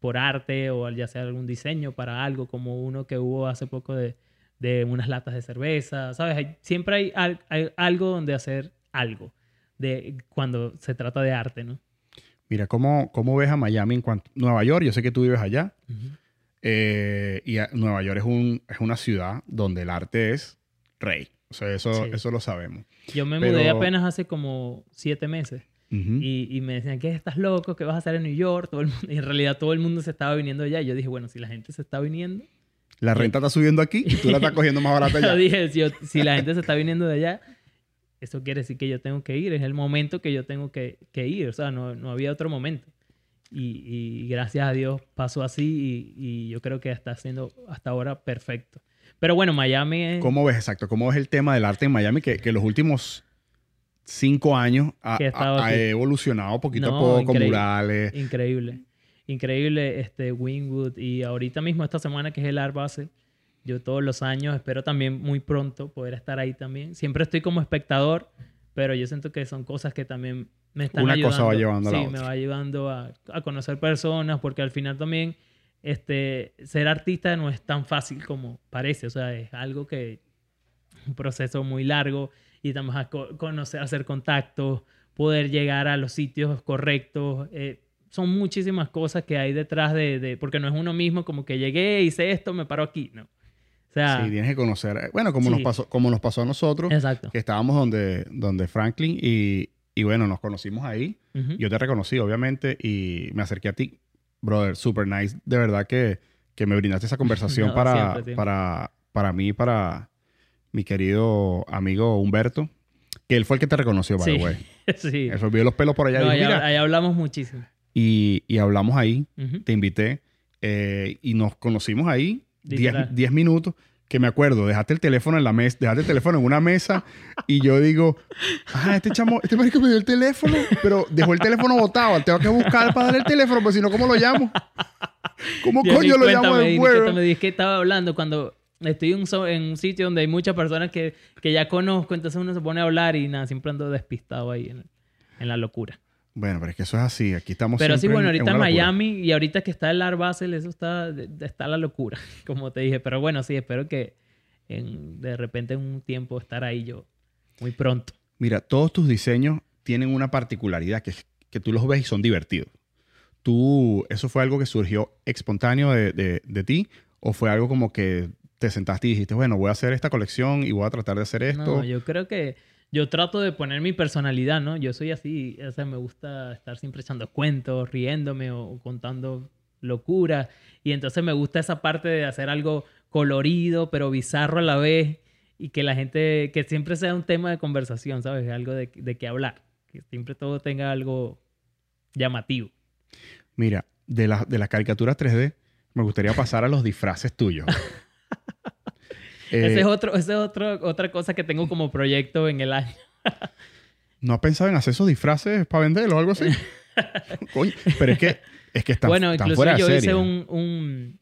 por arte o ya sea algún diseño para algo, como uno que hubo hace poco de, de unas latas de cerveza, ¿sabes? Hay- siempre hay, al- hay algo donde hacer algo de cuando se trata de arte, ¿no? Mira, ¿cómo, ¿cómo ves a Miami en cuanto... Nueva York, yo sé que tú vives allá. Eh, y a- Nueva York es, un, es una ciudad donde el arte es rey. O sea, eso, Sí. eso lo sabemos. Yo me Pero- mudé apenas hace como siete meses. Y, y me decían, ¿qué estás loco? ¿Qué vas a hacer en New York? Todo el mundo- y en realidad todo el mundo se estaba viniendo allá. Y yo dije, bueno, si la gente se está viniendo... La renta está subiendo aquí y tú la estás cogiendo más barata Yo allá. dije, si, yo- si la gente se está viniendo de allá, eso quiere decir que yo tengo que ir. Es el momento que yo tengo que, que ir. O sea, no, no había otro momento. Y, y gracias a Dios pasó así y, y yo creo que está siendo hasta ahora perfecto. Pero bueno, Miami es... ¿Cómo ves exacto? ¿Cómo ves el tema del arte en Miami? Que, que los últimos cinco años ha, ha ha- evolucionado poquito No, a poco, increíble. murales. Increíble. Increíble este Wingwood. Y ahorita mismo, esta semana que es el Art Base, yo todos los años espero también muy pronto poder estar ahí también. Siempre estoy como espectador, pero yo siento que son cosas que también me están Una ayudando. cosa va llevando a la sí, otra. me va ayudando a, a conocer personas, porque al final también este, ser artista no es tan fácil como parece. O sea, es algo que un proceso muy largo y estamos a co- conocer, hacer contactos, poder llegar a los sitios correctos. eh, son muchísimas cosas que hay detrás de, de- porque no es uno mismo como que llegué, hice esto, me paro aquí, ¿no? O sea, Sí, tienes que conocer. eh, Bueno, como, nos Sí. pasó, como nos pasó a nosotros, exacto. que estábamos donde, donde Franklin y, y bueno, nos conocimos ahí. Ujú. Yo te reconocí, obviamente, y me acerqué a ti. Brother, super nice. De verdad que, que me brindaste esa conversación No, para, siempre, siempre. para, para mí para mi querido amigo Humberto, que él fue el que te reconoció, by the Sí. way. sí. Él vio los pelos por allá No, y dijo, hab- mira, ahí hablamos muchísimo. Y, y hablamos ahí, te invité eh, y nos conocimos ahí. Literal. 10 minutos que me acuerdo, dejaste el teléfono en la mesa, dejaste el teléfono en una mesa y yo digo, ah, este chamo, este marico me dio el teléfono, pero dejó el teléfono botado, tengo que buscar para darle el teléfono, pues si no, ¿cómo lo llamo? ¿Cómo coño lo llamo de fuego? me di, es que estaba hablando cuando estoy en un, so- en un sitio donde hay muchas personas que, que ya conozco, entonces uno se pone a hablar y nada, siempre ando despistado ahí en, en la locura. Bueno, pero es que eso es así, aquí estamos Pero sí, bueno, en- ahorita en, locura. Miami y ahorita que está el Art Basel, eso está, está la locura, como te dije. Pero bueno, sí, espero que en- de repente en un tiempo estar ahí yo muy pronto. Mira, todos tus diseños tienen una particularidad que que tú los ves y son divertidos. ¿Tú, eso fue algo que surgió espontáneo de, de- de ti? ¿O fue algo como que te sentaste y dijiste, bueno, voy a hacer esta colección y voy a tratar de hacer esto? No, yo creo que yo trato de poner mi personalidad, ¿no? Yo soy así, o sea, me gusta estar siempre echando cuentos, riéndome o, o contando locuras. Y entonces me gusta esa parte de hacer algo colorido, pero bizarro a la vez. Y que la gente, que siempre sea un tema de conversación, ¿sabes? Algo de, de qué hablar. Que siempre todo tenga algo llamativo. Mira, de, la- de las caricaturas 3D, me gustaría pasar a los disfraces tuyos. Eh, ese es otro, ese es otro, otra cosa que tengo como proyecto en el año. ¿No has pensado en hacer esos disfraces para venderlos o algo así? Coño, pero es que, es que están, bueno, están incluso fuera de yo serie. hice un, un,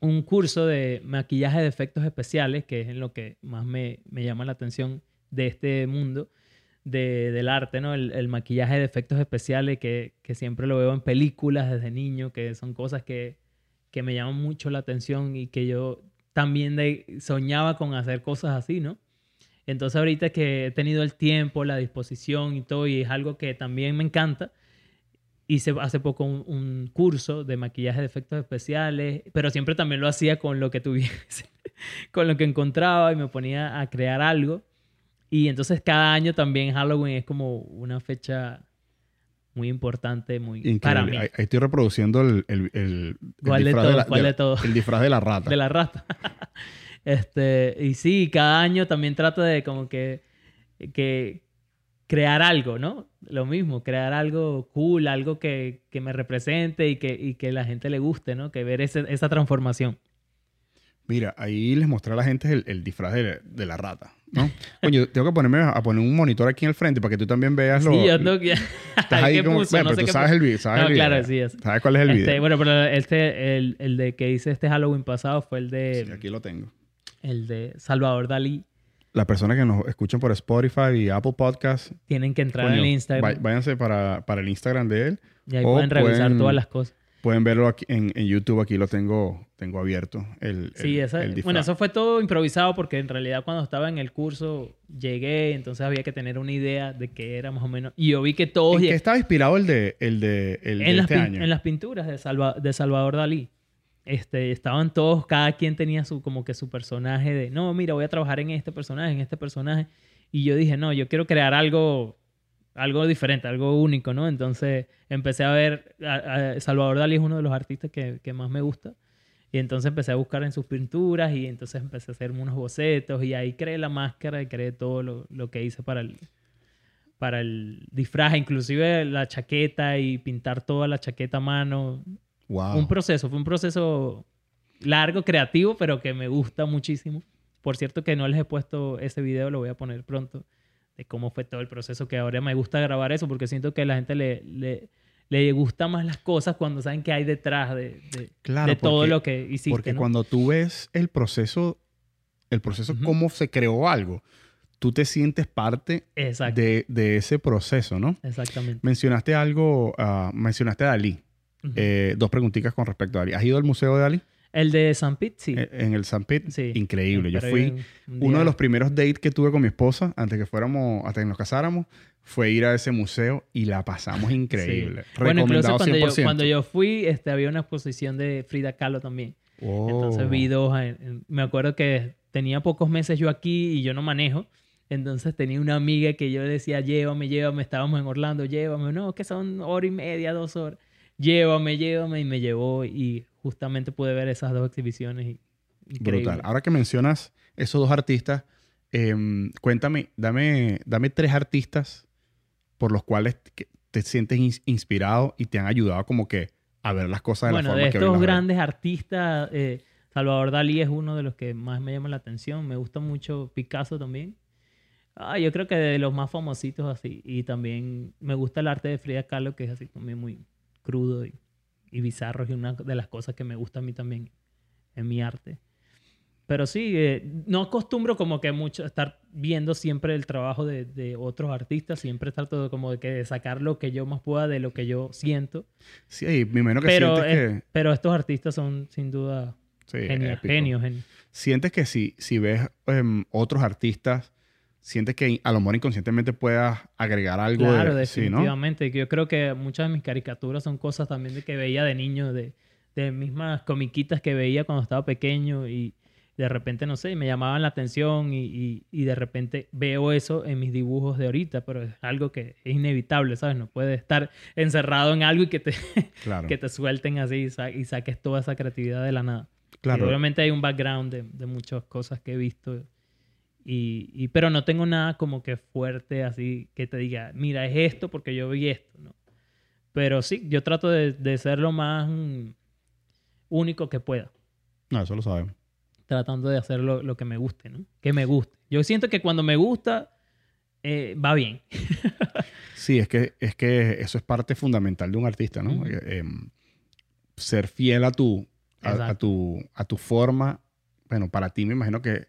un curso de maquillaje de efectos especiales, que es en lo que más me, me llama la atención de este mundo de- del arte, ¿no? El, el maquillaje de efectos especiales que, que siempre lo veo en películas desde niño, que son cosas que, que me llaman mucho la atención y que yo también de- soñaba con hacer cosas así, ¿no? Entonces ahorita que he tenido el tiempo, la disposición y todo, y es algo que también me encanta, hice hace poco un, un curso de maquillaje de efectos especiales, pero siempre también lo hacía con lo que tuviese, con lo que encontraba y me ponía a crear algo. Y entonces cada año también Halloween es como una fecha muy importante, muy para mí. Increíble. Ahí, ahí estoy reproduciendo el, el, el- el ¿Cuál de disfraz todo? la- ¿Cuál de todo? el disfraz de la rata. de la rata. este, y sí, cada año también trato de como que, que crear algo, ¿no? Lo mismo, crear algo cool, algo que, que me represente y que, y que la gente le guste, ¿no? Que ver ese- esa transformación. Mira, ahí les mostré a la gente el, el disfraz de, de la rata, ¿no? Coño, tengo que ponerme a poner un monitor aquí en el frente para que tú también veas lo... Sí, yo tengo que... Estás ahí ¿qué como... puso? bueno, No pero tú sabes el video, sabes No, el video. claro, sí, es. ¿Sabes cuál es el Este, video? bueno, pero este, el, el de que hice este Halloween pasado fue el de, Sí, aquí lo tengo. el de Salvador Dalí. Las personas que nos escuchan por Spotify y Apple Podcasts, Tienen que entrar coño, en el Instagram váyanse para, para el Instagram de él. y ahí o pueden revisar pueden- todas las cosas. Pueden verlo aquí en, en YouTube, aquí lo tengo, tengo abierto. El, Sí, el- esa- el disfraz. bueno, eso fue todo improvisado porque en realidad cuando estaba en el curso llegué, entonces había que tener una idea de qué era más o menos. Y yo vi que todos ¿En qué estaba inspirado el de, el de, el de en, las este año? en las pinturas de, Salva- de Salvador Dalí. Este, estaban todos, cada quien tenía su como que su personaje de, no, mira, voy a trabajar en este personaje, en este personaje. Y yo dije, no, yo quiero crear algo, algo diferente, algo único, ¿no? Entonces empecé a ver, a- a- Salvador Dalí es uno de los artistas que, que más me gusta. Y entonces empecé a buscar en sus pinturas y entonces empecé a hacer unos bocetos y ahí creé la máscara y creé todo lo, lo que hice para el, para el disfraz, inclusive la chaqueta y pintar toda la chaqueta a mano. Wow. Un proceso, fue un proceso largo, creativo, pero que me gusta muchísimo. Por cierto que no les he puesto ese video, lo voy a poner pronto, de cómo fue todo el proceso, que ahora me gusta grabar eso porque siento que a la gente le, le, le gusta más las cosas cuando saben qué hay detrás de, de, Claro, de todo porque- lo que hiciste. Porque ¿no? cuando tú ves el proceso, el proceso, cómo se creó algo, tú te sientes parte de, de ese proceso, ¿no? exactamente. Mencionaste algo, ah, mencionaste a Dalí. Eh, dos preguntitas con respecto a Dalí. ¿Has ido al Museo de Dalí? El de San Pete, sí. Eh, En el San Pete. sí. Increíble. Yo fui, un- un uno de los primeros dates que tuve con mi esposa antes que fuéramos, hasta que nos casáramos, fue ir a ese museo y la pasamos increíble. Sí. Bueno, incluso Recomendado cuando yo, 100%. cuando yo fui, este, había una exposición de Frida Kahlo también. Oh. Entonces vi dos. en- en- me acuerdo que tenía pocos meses yo aquí y yo no manejo. Entonces tenía una amiga que yo decía, llévame, llévame. Estábamos en Orlando, llévame. No, que son hora y media, dos horas. Llévame, llévame. Y me llevó y justamente pude ver esas dos exhibiciones. Y, increíble. Brutal. Ahora que mencionas esos dos artistas, em, cuéntame, dame, dame tres artistas por los cuales te sientes ins- inspirado y te han ayudado como que a ver las cosas de bueno, la de forma que hoy estos las ves. grandes artistas, eh, Salvador Dalí es uno de los que más me llama la atención. Me gusta mucho Picasso también. Ah, yo creo que de los más famositos así. Y también me gusta el arte de Frida Kahlo, que es así también muy crudo y, y bizarro. Y una de las cosas que me gusta a mí también en mi arte. Pero sí, eh, no acostumbro como que mucho estar viendo siempre el trabajo de, de otros artistas. Siempre trato de como de que sacar lo que yo más pueda de lo que yo siento. Sí, me imagino que Pero, sientes eh, que... pero estos artistas son sin duda Sí, genios, genios, genios. Sientes que si, si ves em, otros artistas, sientes que a lo mejor inconscientemente puedas agregar algo Claro, de... Sí, ¿no? definitivamente. Yo creo que muchas de mis caricaturas son cosas también de que veía de niño, de, de mismas comiquitas que veía cuando estaba pequeño y de repente, no sé, me llamaban la atención y, y- y de repente veo eso en mis dibujos de ahorita, pero es algo que es inevitable, ¿sabes? No puedes estar encerrado en algo y que te, Claro. que te suelten así y, sa- y saques toda esa creatividad de la nada. Claro. Y obviamente hay un background de, de muchas cosas que he visto. Y, y- pero no tengo nada como que fuerte así que te diga, mira, es esto porque yo vi esto, ¿no? Pero sí, yo trato de, de ser lo más mm, único que pueda. No, eso lo sabemos. Tratando de hacer lo, lo que me guste, ¿no? Que me guste. Yo siento que cuando me gusta, eh, va bien. Sí, es que, es que eso es parte fundamental de un artista, ¿no? Eh, em, ser fiel a tu, a, a tu, a tu forma. Bueno, para ti me imagino que,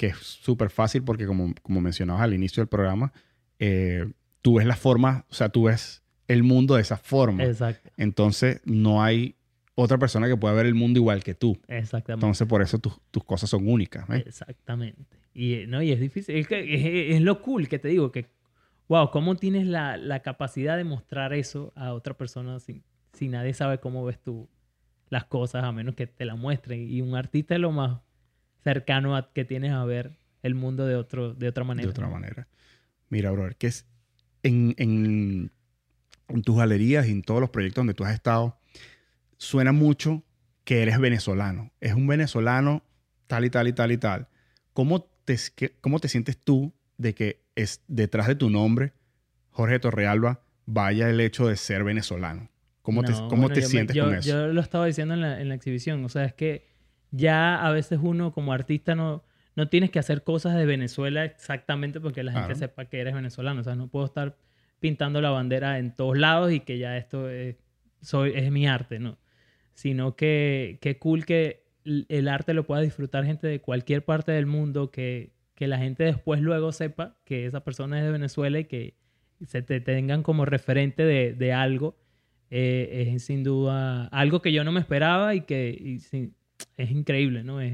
que es súper fácil porque como, como mencionabas al inicio del programa, eh, tú ves la forma, o sea, tú ves el mundo de esa forma. Exacto. Entonces, no hay otra persona que pueda ver el mundo igual que tú. Exactamente. Entonces, por eso tus- tus cosas son únicas. ¿ves? Exactamente. Y, eh, no, y es difícil. Es, que es, es lo cool que te digo, que, wow, ¿cómo tienes la, la capacidad de mostrar eso a otra persona si, si nadie sabe cómo ves tú las cosas a menos que te la muestren? Y un artista es lo más cercano a, que tienes a ver el mundo de, otro, de otra manera. de otra manera. Mira, brother, que es en, en, en tus galerías y en todos los proyectos donde tú has estado, suena mucho que eres venezolano. Es un venezolano tal y tal y tal y tal. ¿Cómo te, que- cómo te sientes tú de que es detrás de tu nombre, Jorge Torrealba, vaya el hecho de ser venezolano? ¿Cómo te, cómo bueno, te me- sientes yo- con eso? Yo lo estaba diciendo en la, en la exhibición. O sea, es que ya a veces uno como artista no, no tienes que hacer cosas de Venezuela exactamente porque la gente sepa que eres venezolano. O sea, no puedo estar pintando la bandera en todos lados y que ya esto es, soy, es mi arte, ¿no? Sino que qué cool que el arte lo pueda disfrutar gente de cualquier parte del mundo, que, que la gente después luego sepa que esa persona es de Venezuela y que se te tengan como referente de, de algo eh, es sin duda algo que yo no me esperaba y que y es increíble, ¿no? Es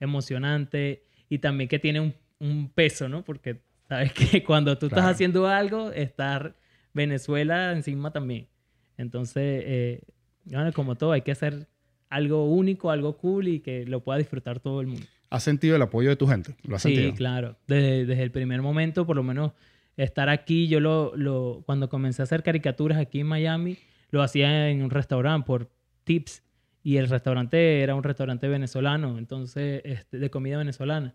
emocionante y también que tiene un, un peso, ¿no? Porque sabes que cuando tú Claro. estás haciendo algo, está Venezuela encima también. Entonces, eh, bueno, como todo, hay que hacer algo único, algo cool y que lo pueda disfrutar todo el mundo. ¿Has sentido el apoyo de tu gente? ¿Lo has Sí, sentido? claro. Desde, desde el primer momento, por lo menos estar aquí, yo lo, lo, cuando comencé a hacer caricaturas aquí en Miami, lo hacía en un restaurante por tips. Y el restaurante era un restaurante venezolano, entonces, este, de comida venezolana.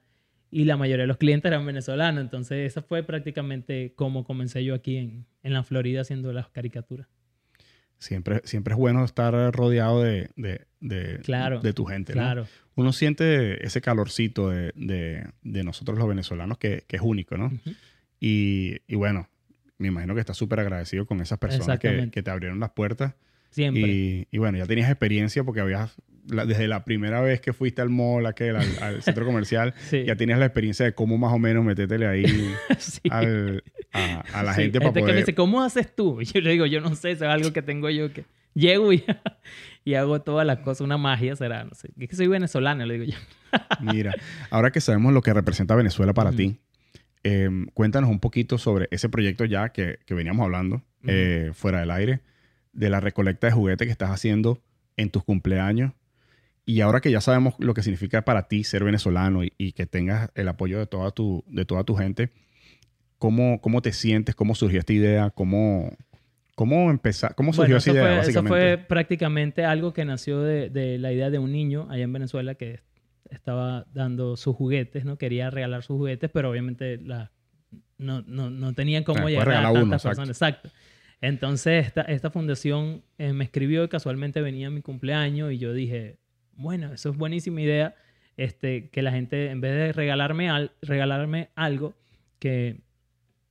Y la mayoría de los clientes eran venezolanos. Entonces, esa fue prácticamente como comencé yo aquí en, en la Florida haciendo las caricaturas. Siempre, siempre es bueno estar rodeado de, de, de, Claro, de tu gente. ¿no? Claro. Uno siente ese calorcito de, de- de nosotros los venezolanos que, que es único, ¿no? Y, y bueno, me imagino que estás súper agradecido con esas personas que, que te abrieron las puertas. Siempre. Y, y bueno, ya tenías experiencia porque habías, la- desde la primera vez que fuiste al mall, aquel, al, al centro comercial, Sí. ya tenías la experiencia de cómo más o menos metétele ahí Sí. al- a, a la Sí, gente para que me poder... dice, ¿cómo haces tú? Y yo le digo, yo no sé, eso es algo que tengo yo que llego y, y hago todas las cosas, una magia será, no sé. Es que soy venezolano, le digo yo. Mira, ahora que sabemos lo que representa Venezuela para ti, eh, cuéntanos un poquito sobre ese proyecto ya que, que veníamos hablando eh, fuera del aire, de la recolecta de juguetes que estás haciendo en tus cumpleaños. Y ahora que ya sabemos lo que significa para ti ser venezolano y, y que tengas el apoyo de toda tu, de toda tu gente, ¿cómo, ¿cómo te sientes? ¿Cómo surgió esta idea? ¿Cómo, cómo, empezar, cómo surgió Bueno, esa idea, fue, eso básicamente? fue prácticamente algo que nació de, de la idea de un niño allá en Venezuela que estaba dando sus juguetes, ¿no? Quería regalar sus juguetes, pero obviamente la, no, no, no tenían cómo llegar a tantas uno, personas. Exacto. Entonces, esta, esta fundación eh, me escribió y casualmente venía mi cumpleaños y yo dije, bueno, eso es buenísima idea, este, que la gente, en vez de regalarme, al, regalarme algo, que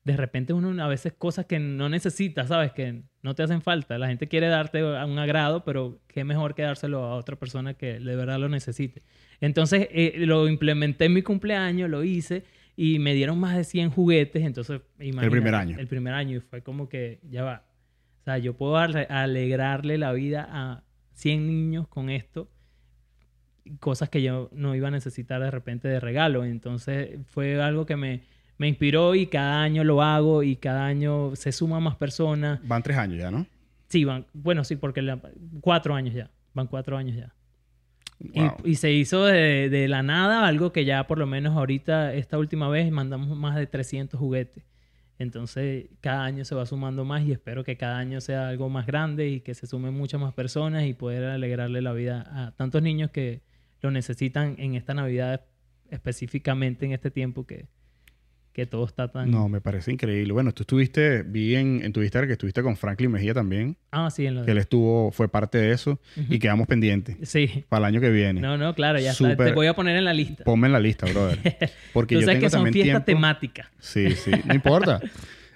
de repente uno a veces cosas que no necesita, ¿sabes? Que no te hacen falta. La gente quiere darte un agrado, pero qué mejor que dárselo a otra persona que de verdad lo necesite. Entonces eh, lo implementé en mi cumpleaños, lo hice y me dieron más de 100 juguetes. Entonces, el primer año. El primer año y fue como que ya va. O sea, yo puedo alegrarle la vida a 100 niños con esto cosas que yo no iba a necesitar de repente de regalo. Entonces fue algo que me, me inspiró y cada año lo hago y cada año se suman más personas. Van tres años ya, ¿no? Sí, van, bueno, sí, porque cuatro años ya, van cuatro años ya. Y, se hizo de, la nada algo que ya por lo menos ahorita, esta última vez, mandamos más de 300 juguetes. Entonces, cada año se va sumando más y espero que cada año sea algo más grande y que se sumen muchas más personas y poder alegrarle la vida a tantos niños que lo necesitan en esta Navidad específicamente en este tiempo que, que todo está tan... No, me parece increíble. Bueno, tú estuviste, vi en, en tu Instagram que estuviste con Franklin Mejía también. Ah, sí, en lo Que él estuvo, fue parte de eso y quedamos pendientes. Sí. Para el año que viene. No, no, claro, ya está. Te voy a poner en la lista. Ponme en la lista, brother. Porque tú yo sabes tengo que son fiestas temáticas. Sí, sí, no importa.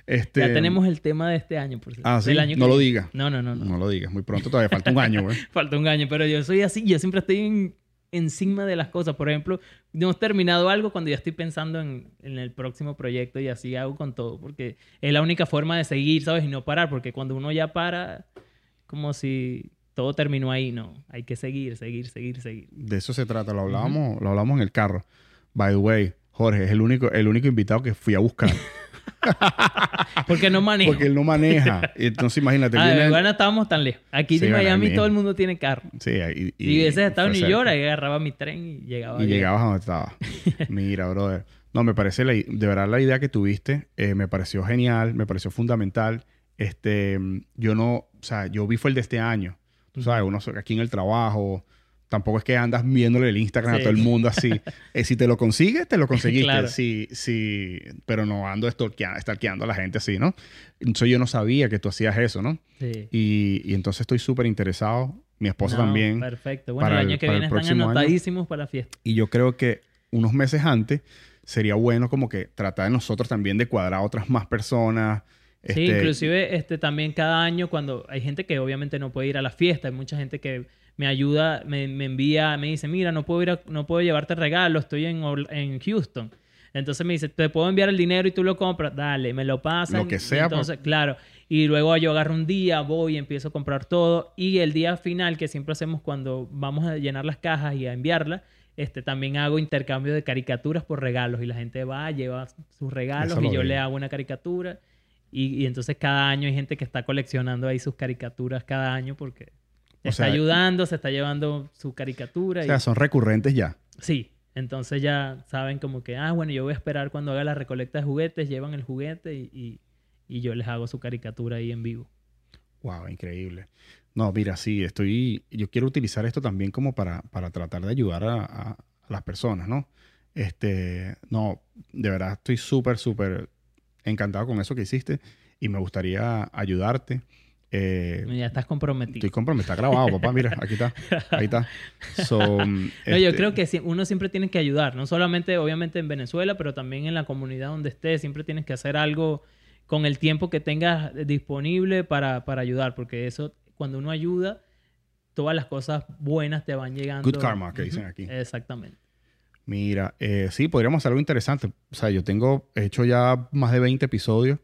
Este... Ya tenemos el tema de este año, por cierto. Ah, sí, año no que lo digas. No, no, no, no. No lo digas, muy pronto todavía falta un año, güey. Falta un año, pero yo soy así, yo siempre estoy en- encima de las cosas. Por ejemplo, no he terminado algo cuando ya estoy pensando en, en el próximo proyecto y así hago con todo, porque es la única forma de seguir, ¿sabes? Y no parar, porque cuando uno ya para, como si todo terminó ahí, no. Hay que seguir, seguir, seguir, seguir. De eso se trata, lo hablábamos, lo hablamos en el carro. By the way, Jorge es el único, el único invitado que fui a buscar. Porque no manejo. porque él no maneja. Entonces, imagínate. Ah, viene- bueno, estábamos tan lejos. Aquí Sí, ahí Miami todo el mundo tiene carro. Sí, y, Si hubieses estado en New. York, ahí agarraba mi tren y llegaba. Y llegabas a donde estaba. Mira, brother. No, me parece, la de verdad, la idea que tuviste eh, me pareció genial, me pareció fundamental. Este, yo no, o sea, yo vi fue el de este año. Tú sabes, uno aquí en el trabajo, tampoco es que andas viéndole el Instagram a todo el mundo así. Eh, si te lo consigues, te lo conseguiste. Claro. Sí, sí, pero no ando stalkeando a la gente así, ¿no? Entonces yo no sabía que tú hacías eso, ¿no? Sí. Y, y entonces estoy súper interesado. Mi esposa No, también. Perfecto. Bueno, para el año que viene están año. anotadísimos para la fiesta. Y yo creo que unos meses antes sería bueno como que tratar de nosotros también de cuadrar a otras más personas. Sí, Este, inclusive este, también cada año cuando hay gente que obviamente no puede ir a la fiesta, hay mucha gente que me ayuda, me, me envía, me dice, mira, no puedo ir a- no puedo llevarte regalo, estoy en, en Houston. Entonces me dice, te puedo enviar el dinero y tú lo compras, dale, me lo pasan. Lo que sea, pues. Entonces, claro. Y luego yo agarro un día, voy y empiezo a comprar todo. Y el día final que siempre hacemos cuando vamos a llenar las cajas y a enviarlas, este, también hago intercambio de caricaturas por regalos. Y la gente va, lleva sus regalos Eso y yo vi. le hago una caricatura. Y, y entonces cada año hay gente que está coleccionando ahí sus caricaturas cada año porque O está sea, ayudando, se está llevando su caricatura. O y- sea, son recurrentes ya. Sí, entonces ya saben como que, ah, bueno, yo voy a esperar cuando haga la recolecta de juguetes, llevan el juguete y, y- y yo les hago su caricatura ahí en vivo. Wow, increíble. No, mira, sí, estoy. Yo quiero utilizar esto también como para, para tratar de ayudar a, a- a las personas, ¿no? Este, no, de verdad estoy súper, súper encantado con eso que hiciste y me gustaría ayudarte. Eh, Ya estás comprometido. estoy comprometido, está grabado, papá, mira, aquí está, ahí está. So, No, yo este, creo que uno siempre tiene que ayudar, no solamente obviamente en Venezuela, pero también en la comunidad donde estés, siempre tienes que hacer algo con el tiempo que tengas disponible para, para ayudar, porque eso, cuando uno ayuda, todas las cosas buenas te van llegando. Good karma, que dicen aquí. Exactamente. Mira, eh, sí, podríamos hacer algo interesante. O sea, yo tengo, he hecho ya más de 20 episodios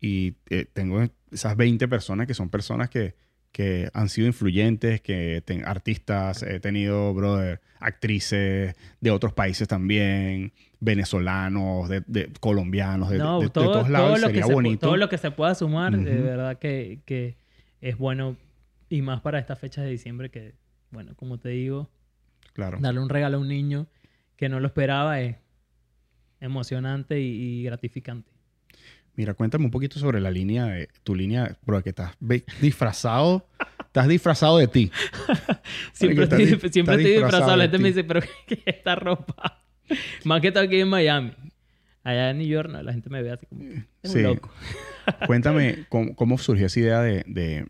y eh, tengo esas 20 personas que son personas que, que han sido influyentes, que ten- artistas, he tenido, brother, actrices de otros países también, venezolanos, de, de- colombianos, de, No, de- de todo, todos todo lados. lo que Sería se bonito. todo lo que se pueda sumar, de verdad que, que es bueno. Y más para estas fechas de diciembre que, bueno, como te digo, Claro. darle un regalo a un niño que no lo esperaba es emocionante y, y gratificante. Mira, cuéntame un poquito sobre la línea, de, tu línea, bro, que estás disfrazado, estás disfrazado de ti. Siempre, estoy, siempre estás estoy disfrazado. La gente me dice, pero ¿qué es esta ropa? Más que todo aquí en Miami. Allá en New York, no, la gente me ve así como, es Sí. loco. Cuéntame cómo, cómo surgió esa idea de, de-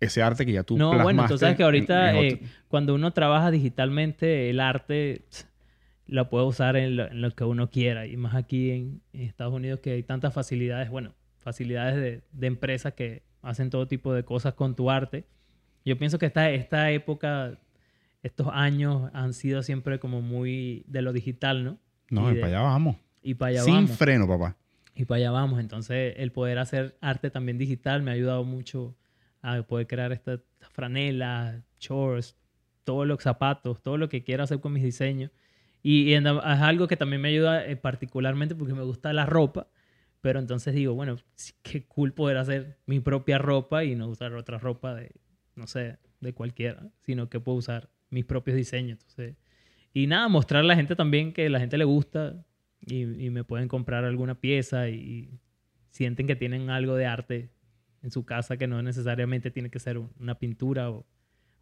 ese arte que ya tú No, bueno, tú sabes que ahorita en eh, cuando uno trabaja digitalmente, el arte tss, lo puede usar en lo, en lo que uno quiera. Y más aquí en, en Estados Unidos que hay tantas facilidades, bueno, facilidades de, de empresas que hacen todo tipo de cosas con tu arte. Yo pienso que esta, esta época, estos años han sido siempre como muy de lo digital, ¿no? No, y de- para allá vamos. Y para allá Sin vamos. freno, papá. Y para allá vamos. Entonces, el poder hacer arte también digital me ha ayudado mucho a poder crear estas franelas, shorts, todos los zapatos, todo lo que quiera hacer con mis diseños. Y, y es algo que también me ayuda eh, particularmente porque me gusta la ropa. Pero entonces digo, bueno, qué cool poder hacer mi propia ropa y no usar otra ropa de, no sé, de cualquiera, sino que puedo usar mis propios diseños. Entonces, y nada, mostrar a la gente también que la gente le gusta y, y me pueden comprar alguna pieza y, y sienten que tienen algo de arte en su casa que no necesariamente tiene que ser un- una pintura o,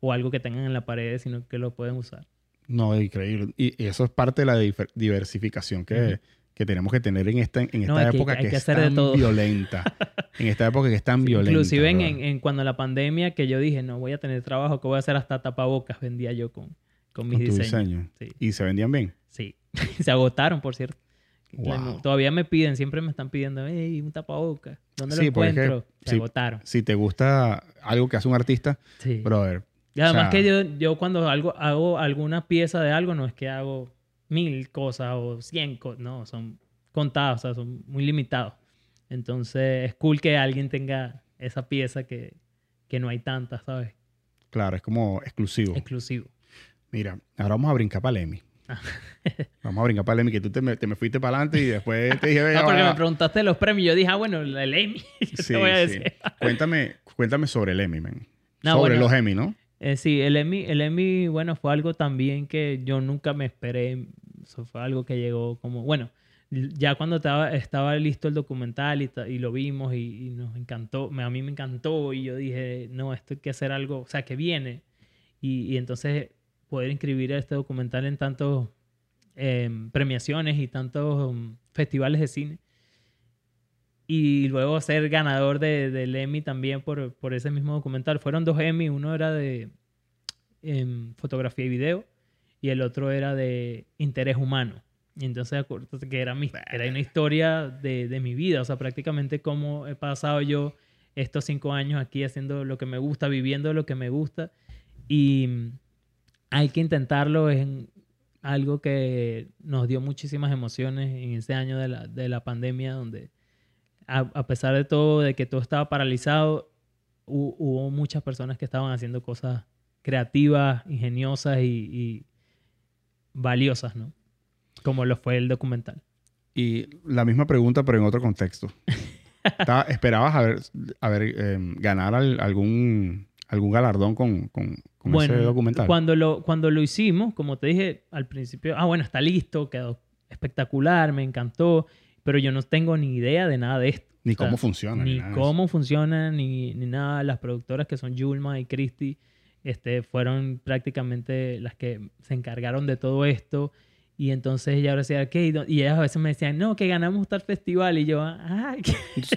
o algo que tengan en la pared, sino que lo pueden usar. No, increíble. Y, y eso es parte de la diversificación que, que tenemos que tener en esta, en esta No, hay que- época que, que es tan violenta. en esta época que es tan violenta. Inclusive en, en- cuando la pandemia que yo dije, no voy a tener trabajo, que voy a hacer hasta tapabocas, vendía yo con, con mis Con diseños. diseño. Sí. Y se vendían bien. Sí, se agotaron, por cierto. Wow. Todavía me piden, siempre me están pidiendo, hey, un tapabocas. ¿Dónde Sí, lo porque es que- encuentro? Se agotaron. Si te gusta algo que hace un artista, Sí. brother, Y además o sea- que yo, yo cuando algo, hago alguna pieza de algo, no es que hago mil cosas o cien cosas, no, son contados, o sea, son muy limitados. Entonces es cool que alguien tenga esa pieza que, que no hay tantas, ¿sabes? claro, es como exclusivo. Exclusivo. Mira, ahora vamos a brincar para el Emmy. Ah. vamos a brincar para el Emmy, que tú te me, te me fuiste para adelante y después te dije, No, "Ya porque va". me preguntaste los premios. Yo dije, ah, bueno, el Emmy. Sí, te voy a sí. Cuéntame, cuéntame sobre el Emmy, man. No, sobre bueno. los Emmy, ¿no? Eh, sí, el Emmy, el Emmy, bueno, fue algo también que yo nunca me esperé. Eso fue algo que llegó como, bueno, ya cuando estaba, estaba listo el documental y, lo vimos y, nos encantó, a mí me encantó y yo dije, no, esto hay que hacer algo, o sea, que viene. Y, entonces poder inscribir este documental en tantos em, premiaciones y tantos um, festivales de cine. Y luego ser ganador de, del Emmy también por, por ese mismo documental. Fueron dos Emmy, uno era de em, fotografía y video y el otro era de interés humano. Y entonces que era, mi, era una historia de, de mi vida, o sea, prácticamente cómo he pasado yo estos cinco años aquí haciendo lo que me gusta, viviendo lo que me gusta. Y mm, hay que intentarlo en algo que nos dio muchísimas emociones en ese año de la, de la pandemia, donde a, a pesar de todo, de que todo estaba paralizado, hu- hubo muchas personas que estaban haciendo cosas creativas, ingeniosas y, y valiosas, ¿no? Como lo fue el documental. Y la misma pregunta, pero en otro contexto. Estaba- ¿Esperabas a ver, a ver em, ganar al- algún, algún galardón con, con, con ese documental? Cuando lo, cuando lo hicimos, como te dije al principio, ah, bueno, está listo, quedó espectacular, me encantó, pero yo no tengo ni idea de nada de esto. Ni O sea, cómo funciona. Ni cómo funciona, ni, ni nada. Las productoras que son Yulma y Christy este, fueron prácticamente las que se encargaron de todo esto. Y entonces ella ahora decía, ¿qué? Y ellas a veces me decían, no, que ganamos tal festival. Y yo, ah,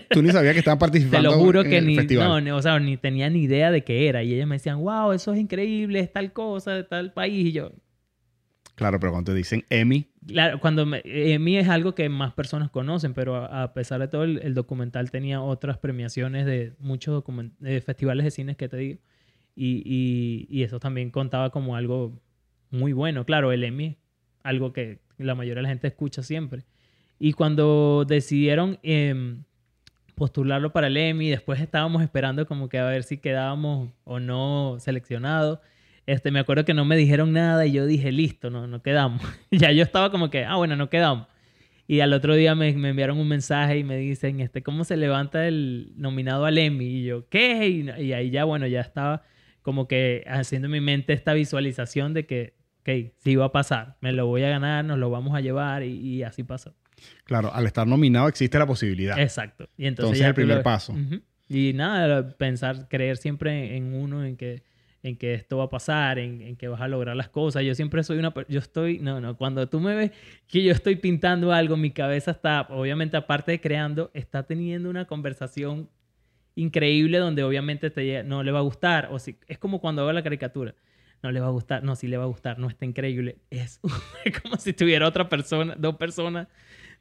Tú ni sabías que estaban te participando lo juro que ni, no, ni- o sea, ni tenía ni idea de qué era. Y ellas me decían, wow, eso es increíble, es tal cosa, de tal país. Y yo, Claro, pero cuando te dicen Emmy, Claro, cuando Emmy es algo que más personas conocen, pero a, pesar de todo, el, documental tenía otras premiaciones de muchos de festivales de cines que te digo. Y eso también contaba como algo muy bueno. Claro, el Emmy, algo que la mayoría de la gente escucha siempre. Y cuando decidieron em, postularlo para el Emmy, después estábamos esperando como que a ver si quedábamos o no seleccionados. Este, me acuerdo que no me dijeron nada y yo dije, listo, no, no quedamos. ya yo estaba como que, ah, bueno, no quedamos. Y al otro día me, me enviaron un mensaje y me dicen, este, ¿cómo se levanta el nominado al Emmy? Y yo, ¿qué? Y, y ahí ya, bueno, ya estaba como que haciendo en mi mente esta visualización de que, ok, sí va a pasar, me lo voy a ganar, nos lo vamos a llevar y, y así pasó. claro, al estar nominado existe la posibilidad. Exacto. Y entonces, Entonces, ya el primer lo- paso. Ujú. Y nada, pensar, creer siempre en uno, en que, en que esto va a pasar, en, en que vas a lograr las cosas. Yo siempre soy una... Yo estoy... No, no. Cuando tú me ves que yo estoy pintando algo, mi cabeza está, obviamente aparte de creando, está teniendo una conversación increíble donde obviamente te, no le va a gustar. O si, es como cuando hago la caricatura. No le va a gustar, no, sí le va a gustar, no está increíble. Es como si tuviera otra persona, dos personas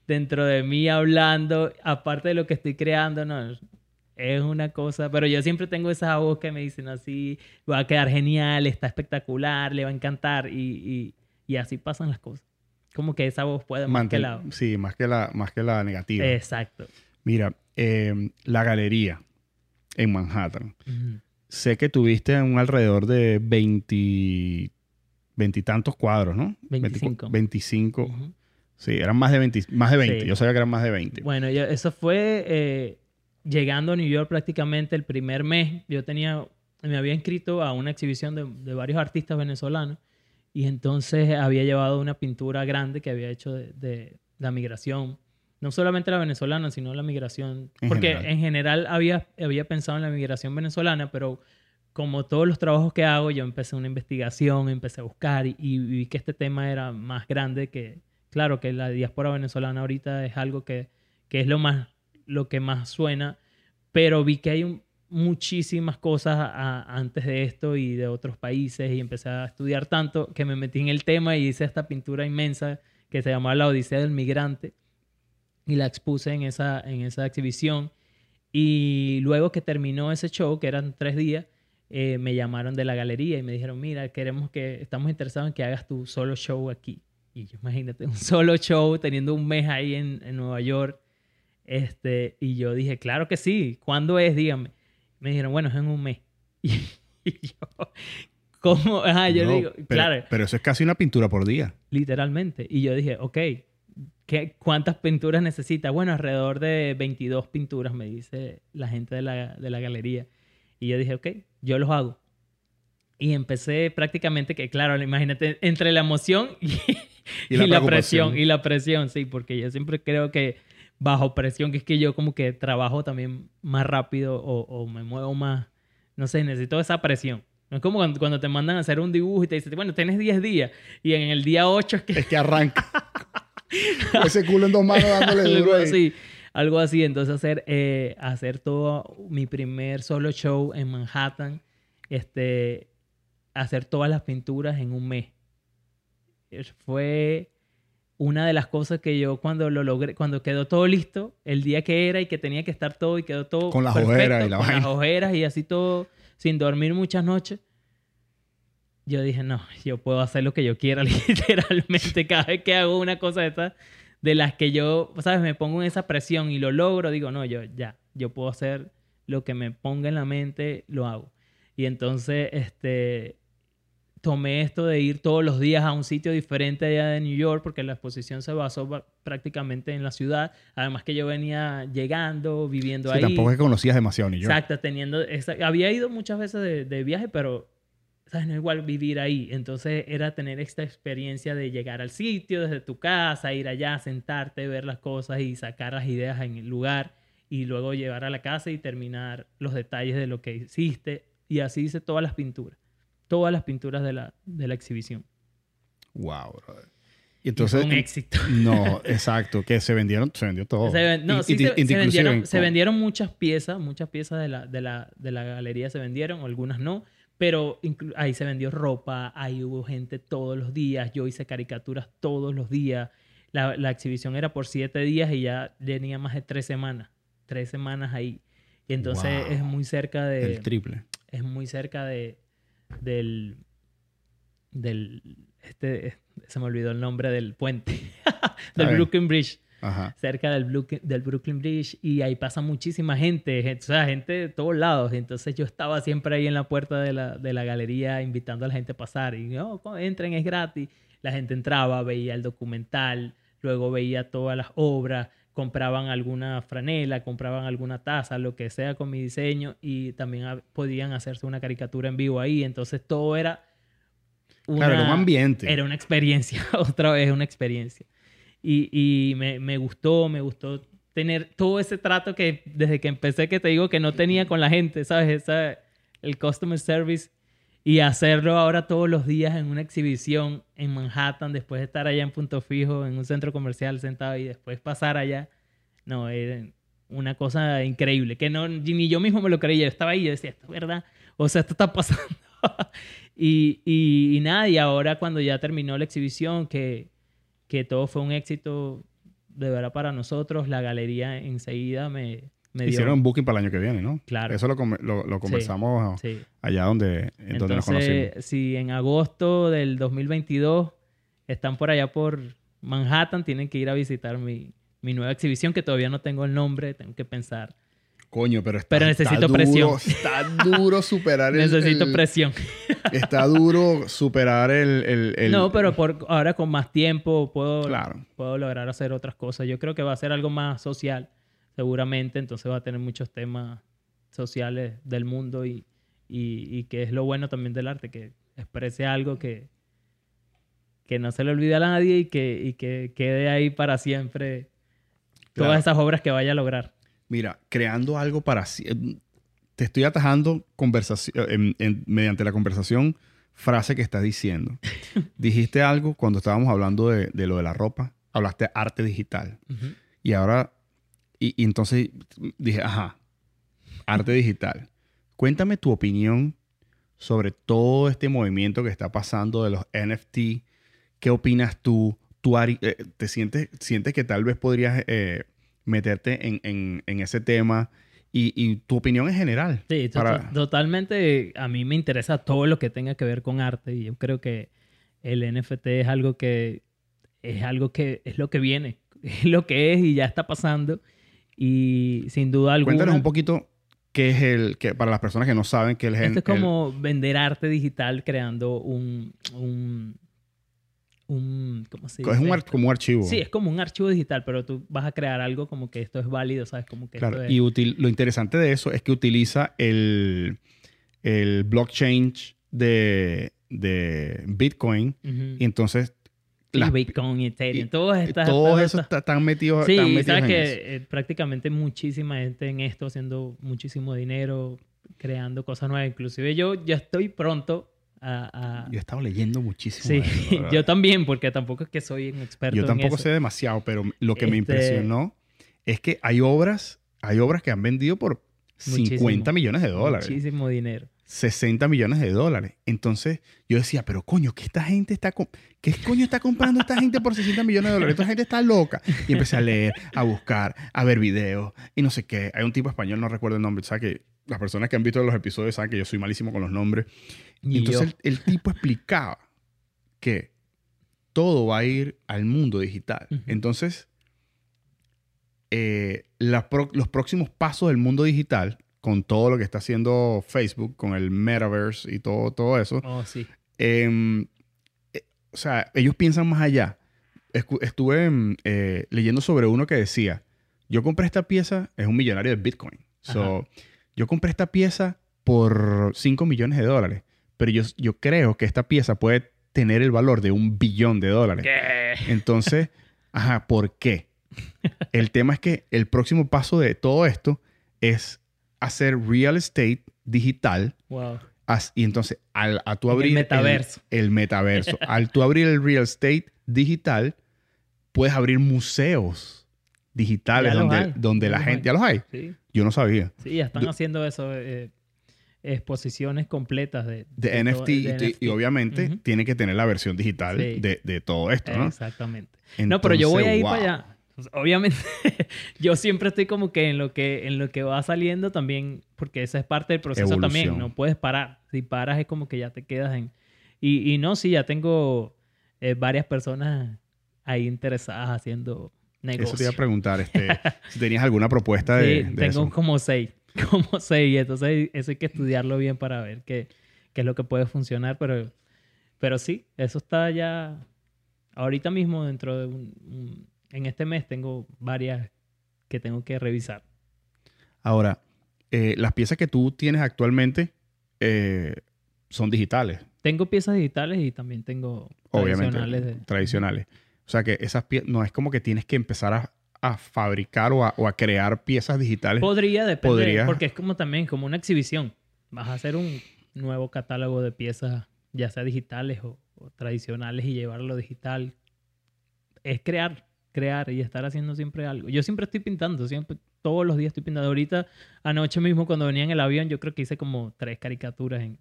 dentro de mí hablando, aparte de lo que estoy creando, no, es una cosa, pero yo siempre tengo esa voz que me dicen así, va a quedar genial, está espectacular, le va a encantar y, y, y así pasan las cosas. Como que esa voz puede más que la... Sí, más que la, más que la negativa. Exacto. Mira, eh, la galería en Manhattan. Sé que tuviste un alrededor de 20 veintitantos cuadros, ¿no? 25. 25. Ujú. Sí, eran más de 20. Más de 20. Sí. Yo sabía que eran más de 20. Bueno, yo- eso fue eh, llegando a New York prácticamente el primer mes. Yo tenía, me había inscrito a una exhibición de, de varios artistas venezolanos y entonces había llevado una pintura grande que había hecho de, de la migración. No solamente la venezolana, sino la migración. En porque general. en general había, había pensado en la migración venezolana, pero como todos los trabajos que hago, yo empecé una investigación, empecé a buscar y, y vi que este tema era más grande que, claro, que la diáspora venezolana ahorita es algo que, que es lo más, lo que más suena, pero vi que hay muchísimas cosas antes de esto y de otros países y empecé a estudiar tanto que me metí en el tema y hice esta pintura inmensa que se llamaba La Odisea del Migrante y la expuse en esa, en esa exhibición. Y luego que terminó ese show, que eran tres días, eh, me llamaron de la galería y me dijeron, mira, queremos que, estamos interesados en que hagas tu solo show aquí. Y yo, imagínate, un solo show teniendo un mes ahí en, en Nueva York. Este, y yo dije, claro que sí, ¿cuándo es? Dígame. Me dijeron, bueno, es en un mes. Y, yo, ¿cómo? Ajá, yo No, digo, pero, claro, pero eso es casi una pintura por día. literalmente. Y yo dije, ok, ¿qué, ¿cuántas pinturas necesita? Bueno, alrededor de 22 pinturas, me dice la gente de la, de la galería. Y yo dije, ok, yo los hago. Y empecé prácticamente que, claro, imagínate, entre la emoción y, Y y la presión. Y la presión, sí, porque yo siempre creo que bajo presión, que es que yo como que trabajo también más rápido o, o me muevo más, no sé, necesito esa presión. No es como cuando, cuando te mandan a hacer un dibujo y te dicen, bueno, tienes 10 días y en el día 8 es que Es que arranca. Ese culo en dos manos dándole algo duro ahí. así. Algo así. Entonces hacer, eh, hacer todo mi primer solo show en Manhattan, este, hacer todas las pinturas en un mes. Es- Fue una de las cosas que yo cuando lo logré, cuando quedó todo listo, el día que era y que tenía que estar todo y quedó todo Con las perfecto, ojeras y la con las ojeras y así todo, sin dormir muchas noches. Yo dije, no, yo puedo hacer lo que yo quiera, literalmente. Cada vez que hago una cosa de estas, de las que yo, ¿sabes? Me pongo en esa presión y lo logro, digo, no, yo ya, yo puedo hacer lo que me ponga en la mente, lo hago. Y entonces, este, tomé esto de ir todos los días a un sitio diferente allá de New York, porque la exposición se basó ba- prácticamente en la ciudad. Además que yo venía llegando, viviendo Sí, ahí. tampoco es que conocías demasiado ni yo. Exacto, teniendo... había ido muchas veces de, de viaje, pero ¿sabes? no es igual vivir ahí. Entonces era tener esta experiencia de llegar al sitio desde tu casa, ir allá, sentarte, ver las cosas y sacar las ideas en el lugar y luego llevar a la casa y terminar los detalles de lo que hiciste. Y así hice todas las pinturas. Todas las pinturas de la, de la exhibición. Wow, brother. Y Y entonces. fue un éxito. No, exacto. Que se vendieron, se vendió todo. Se ven- no, Y- sí, y- se, vendieron, en- se vendieron muchas piezas, muchas piezas de la, de la, de la galería se vendieron, algunas no, pero ahí se vendió ropa, ahí hubo gente todos los días, yo hice caricaturas todos los días, la, la exhibición era por siete días y ya tenía más de tres semanas, tres semanas ahí. Y entonces Wow. es muy cerca de El triple. es muy cerca de del del este se me olvidó el nombre del puente del bien. Brooklyn Bridge Ajá. cerca del, Brooklyn- del Brooklyn Bridge y ahí pasa muchísima gente, gente, o sea, gente de todos lados. Entonces yo estaba siempre ahí en la puerta de la, de la galería invitando a la gente a pasar y no, co- entren, es gratis. La gente entraba, veía el documental, luego veía todas las obras, compraban alguna franela, compraban alguna taza, lo que sea con mi diseño y también podían hacerse una caricatura en vivo ahí. Entonces todo era... Claro, era un ambiente. Era una experiencia, otra vez una experiencia. Y, y me, me gustó, me gustó tener todo ese trato que desde que empecé, que te digo que no tenía con la gente, ¿sabes? Esa, el customer service y hacerlo ahora todos los días en una exhibición en Manhattan, después de estar allá en Punto Fijo, en un centro comercial sentado y después pasar allá. No, era- una cosa increíble, que no, ni yo mismo me lo creía. Yo estaba ahí y decía, esto es verdad. O sea, esto está pasando. y, y, y, nada, y ahora cuando ya terminó la exhibición, que, que todo fue un éxito de verdad para nosotros, la galería enseguida me, Hicieron un booking para el año que viene, ¿no? Claro. Eso lo, lo, lo conversamos Sí. allá donde, donde nos conocimos. Entonces, si en agosto del 2022 están por allá por Manhattan, tienen que ir a visitar mi, mi nueva exhibición, que todavía no tengo el nombre, tengo que pensar. Coño, pero está, Pero necesito está duro, presión. Está duro superar el... Necesito el- presión. Está duro superar el... el- el- no, pero por, ahora con más tiempo puedo, Claro. puedo lograr hacer otras cosas. Yo creo que va a ser algo más social, seguramente. Entonces va a tener muchos temas sociales del mundo y, y, y que es lo bueno también del arte, que exprese algo que, que no se le olvide a nadie y que, y que quede ahí para siempre Claro. todas esas obras que vaya a lograr. Mira, creando algo para... eh, Te estoy atajando conversación, en- en- mediante la conversación frase que estás diciendo. Dijiste algo cuando estábamos hablando de, de lo de la ropa. Hablaste arte digital. Y ahora... Y, y entonces dije, ajá, arte digital. Cuéntame tu opinión sobre todo este movimiento que está pasando de los NFT. ¿Qué opinas tú? ¿Tú eh, te sientes, sientes que tal vez podrías eh, meterte en, en- en ese tema? Y, y tu opinión en general. Sí, para- totalmente. A mí me interesa todo lo que tenga que ver con arte y yo creo que el NFT es algo que es algo que es lo que viene, es lo que es y ya está pasando y sin duda alguna. Cuéntanos un poquito qué es el, que para las personas que no saben qué es el... Esto es el- como vender arte digital creando un un un ¿cómo se dice? es un como un archivo. Sí, es como un archivo digital, pero tú vas a crear algo como que esto es válido, ¿sabes? Como que Claro, esto es... y util- lo interesante de eso es que utiliza el, el blockchain de, de Bitcoin y entonces las- Bitcoin, Ethereum, y- todas y estas... todos esos están metidos, Sí, están metidos sabes en que eso. eh, prácticamente muchísima gente en esto haciendo muchísimo dinero, creando cosas nuevas. Inclusive yo ya estoy pronto a... a- Yo he estado leyendo muchísimo. Sí, eso, yo también, porque tampoco es que soy un experto Yo en tampoco eso. sé demasiado, pero lo que me Este- impresionó es que hay obras, hay obras que han vendido por 50 Muchísimo. millones de dólares. Muchísimo dinero. 60 millones de dólares. Entonces yo decía, pero coño, ¿qué esta gente está ¿Qué coño está comprando esta gente por 60 millones de dólares? Esta gente está loca. Y empecé a leer, a buscar, a ver videos y no sé qué. Hay un tipo español, no recuerdo el nombre, ¿sabes? Que las personas que han visto los episodios saben que yo soy malísimo con los nombres. Y Y entonces el, el tipo explicaba que todo va a ir al mundo digital. Entonces, eh, la los próximos pasos del mundo digital, con todo lo que está haciendo Facebook, con el metaverse y todo, todo eso, Oh, sí. em, eh, o sea, ellos piensan más allá. Estuve em, eh, leyendo sobre uno que decía, yo compré esta pieza, es un millonario de Bitcoin. So, yo compré esta pieza por 5 millones de dólares, pero yo, yo creo que esta pieza puede tener el valor de un billón de dólares. ¿Qué? Entonces, ajá, ¿por qué? El tema es que el próximo paso de todo esto es hacer real estate digital Wow. as- y entonces al, a tú En el abrir metaverso. el metaverso, al tú abrir el real estate digital, puedes abrir museos digitales Ya donde, donde ya la gente, hay. ya los hay. Sí, Yo no sabía. sí, ya están haciendo eso. eh, exposiciones completas de, De, de NFT, todo- de y, y NFT. obviamente tiene que tener la versión digital Sí. de, de todo esto, ¿no? Exactamente. no, pero yo voy a ir para allá. Pues, Obviamente, yo siempre estoy como que en lo que en lo que va saliendo también, porque esa es parte del proceso también. No puedes parar. Si paras es como que ya te quedas en. Y, y no, sí, ya tengo eh, varias personas ahí interesadas haciendo negocios. Eso te iba a preguntar, este, si tenías alguna propuesta Sí, de, de tengo eso. como seis. Como seis. Entonces, eso hay que estudiarlo bien para ver qué, qué es lo que puede funcionar. Pero, pero sí, eso está ya. Ahorita mismo, dentro de un, un- En este mes, tengo varias que tengo que revisar. Ahora, eh, las piezas que tú tienes actualmente eh, son digitales, Tengo piezas digitales y también tengo obviamente, tradicionales. de- tradicionales. O sea que esas piezas, no es como que tienes que empezar a, a fabricar o a, o a crear piezas digitales. Podría depender, Podría. porque es como también como una exhibición. Vas a hacer un nuevo catálogo de piezas, ya sea digitales o, o tradicionales, y llevarlo digital. Es crear, crear y estar haciendo siempre algo. Yo siempre estoy pintando, siempre todos los días estoy pintando. Ahorita, anoche mismo, cuando venía en el avión, yo creo que hice como tres caricaturas en,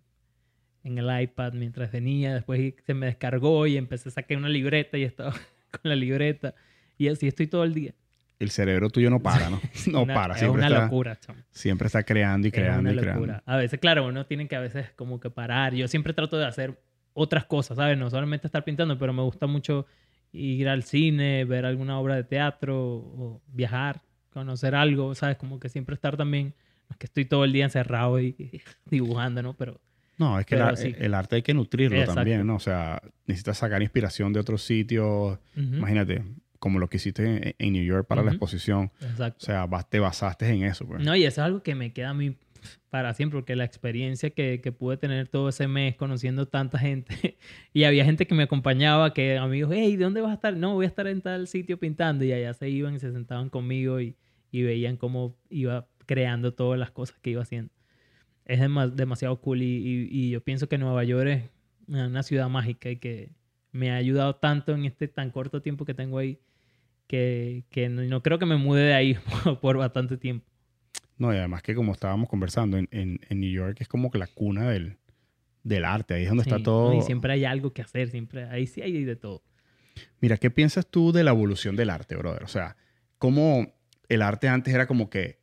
en el iPad mientras venía. Después se me descargó y empecé a sacar una libreta y estaba con la libreta. Y así estoy todo el día. El cerebro tuyo no para, ¿no? No Una- para. Es Siempre una está, locura, chamo. siempre está creando y Es creando una y creando. locura. A veces, claro, uno tiene que a veces como que parar. Yo siempre trato de hacer otras cosas, ¿sabes? No solamente estar pintando, pero me gusta mucho ir al cine, ver alguna obra de teatro o viajar, conocer algo, ¿sabes? Como que siempre estar también, no es que estoy todo el día encerrado y, y dibujando, ¿no? Pero No, es que el, sí. arte hay que nutrirlo Exacto. también, ¿no? O sea, necesitas sacar inspiración de otros sitios. Imagínate, como lo que hiciste en, en New York para la exposición. exacto. O sea, vas- te basaste en eso, pues. No, y eso es algo que me queda a mí para siempre, porque la experiencia que, pude tener todo ese mes conociendo tanta gente, y había gente que me acompañaba, que amigos, hey, ¿dónde vas a estar? No, voy a estar en tal sitio pintando, y allá se iban y se sentaban conmigo y, veían cómo iba creando todas las cosas que iba haciendo. Es dema- demasiado cool, y, yo pienso que Nueva York es una ciudad mágica y que me ha ayudado tanto en este tan corto tiempo que tengo ahí, que, que no, no creo que me mude de ahí por bastante tiempo. No, y además que como estábamos conversando, en, en- en New York es como que la cuna del, del arte. Ahí es donde Sí, está todo. Y siempre hay algo que hacer, siempre. Ahí sí hay de todo. Mira, ¿qué piensas tú de la evolución del arte, brother? O sea, cómo el arte antes era como que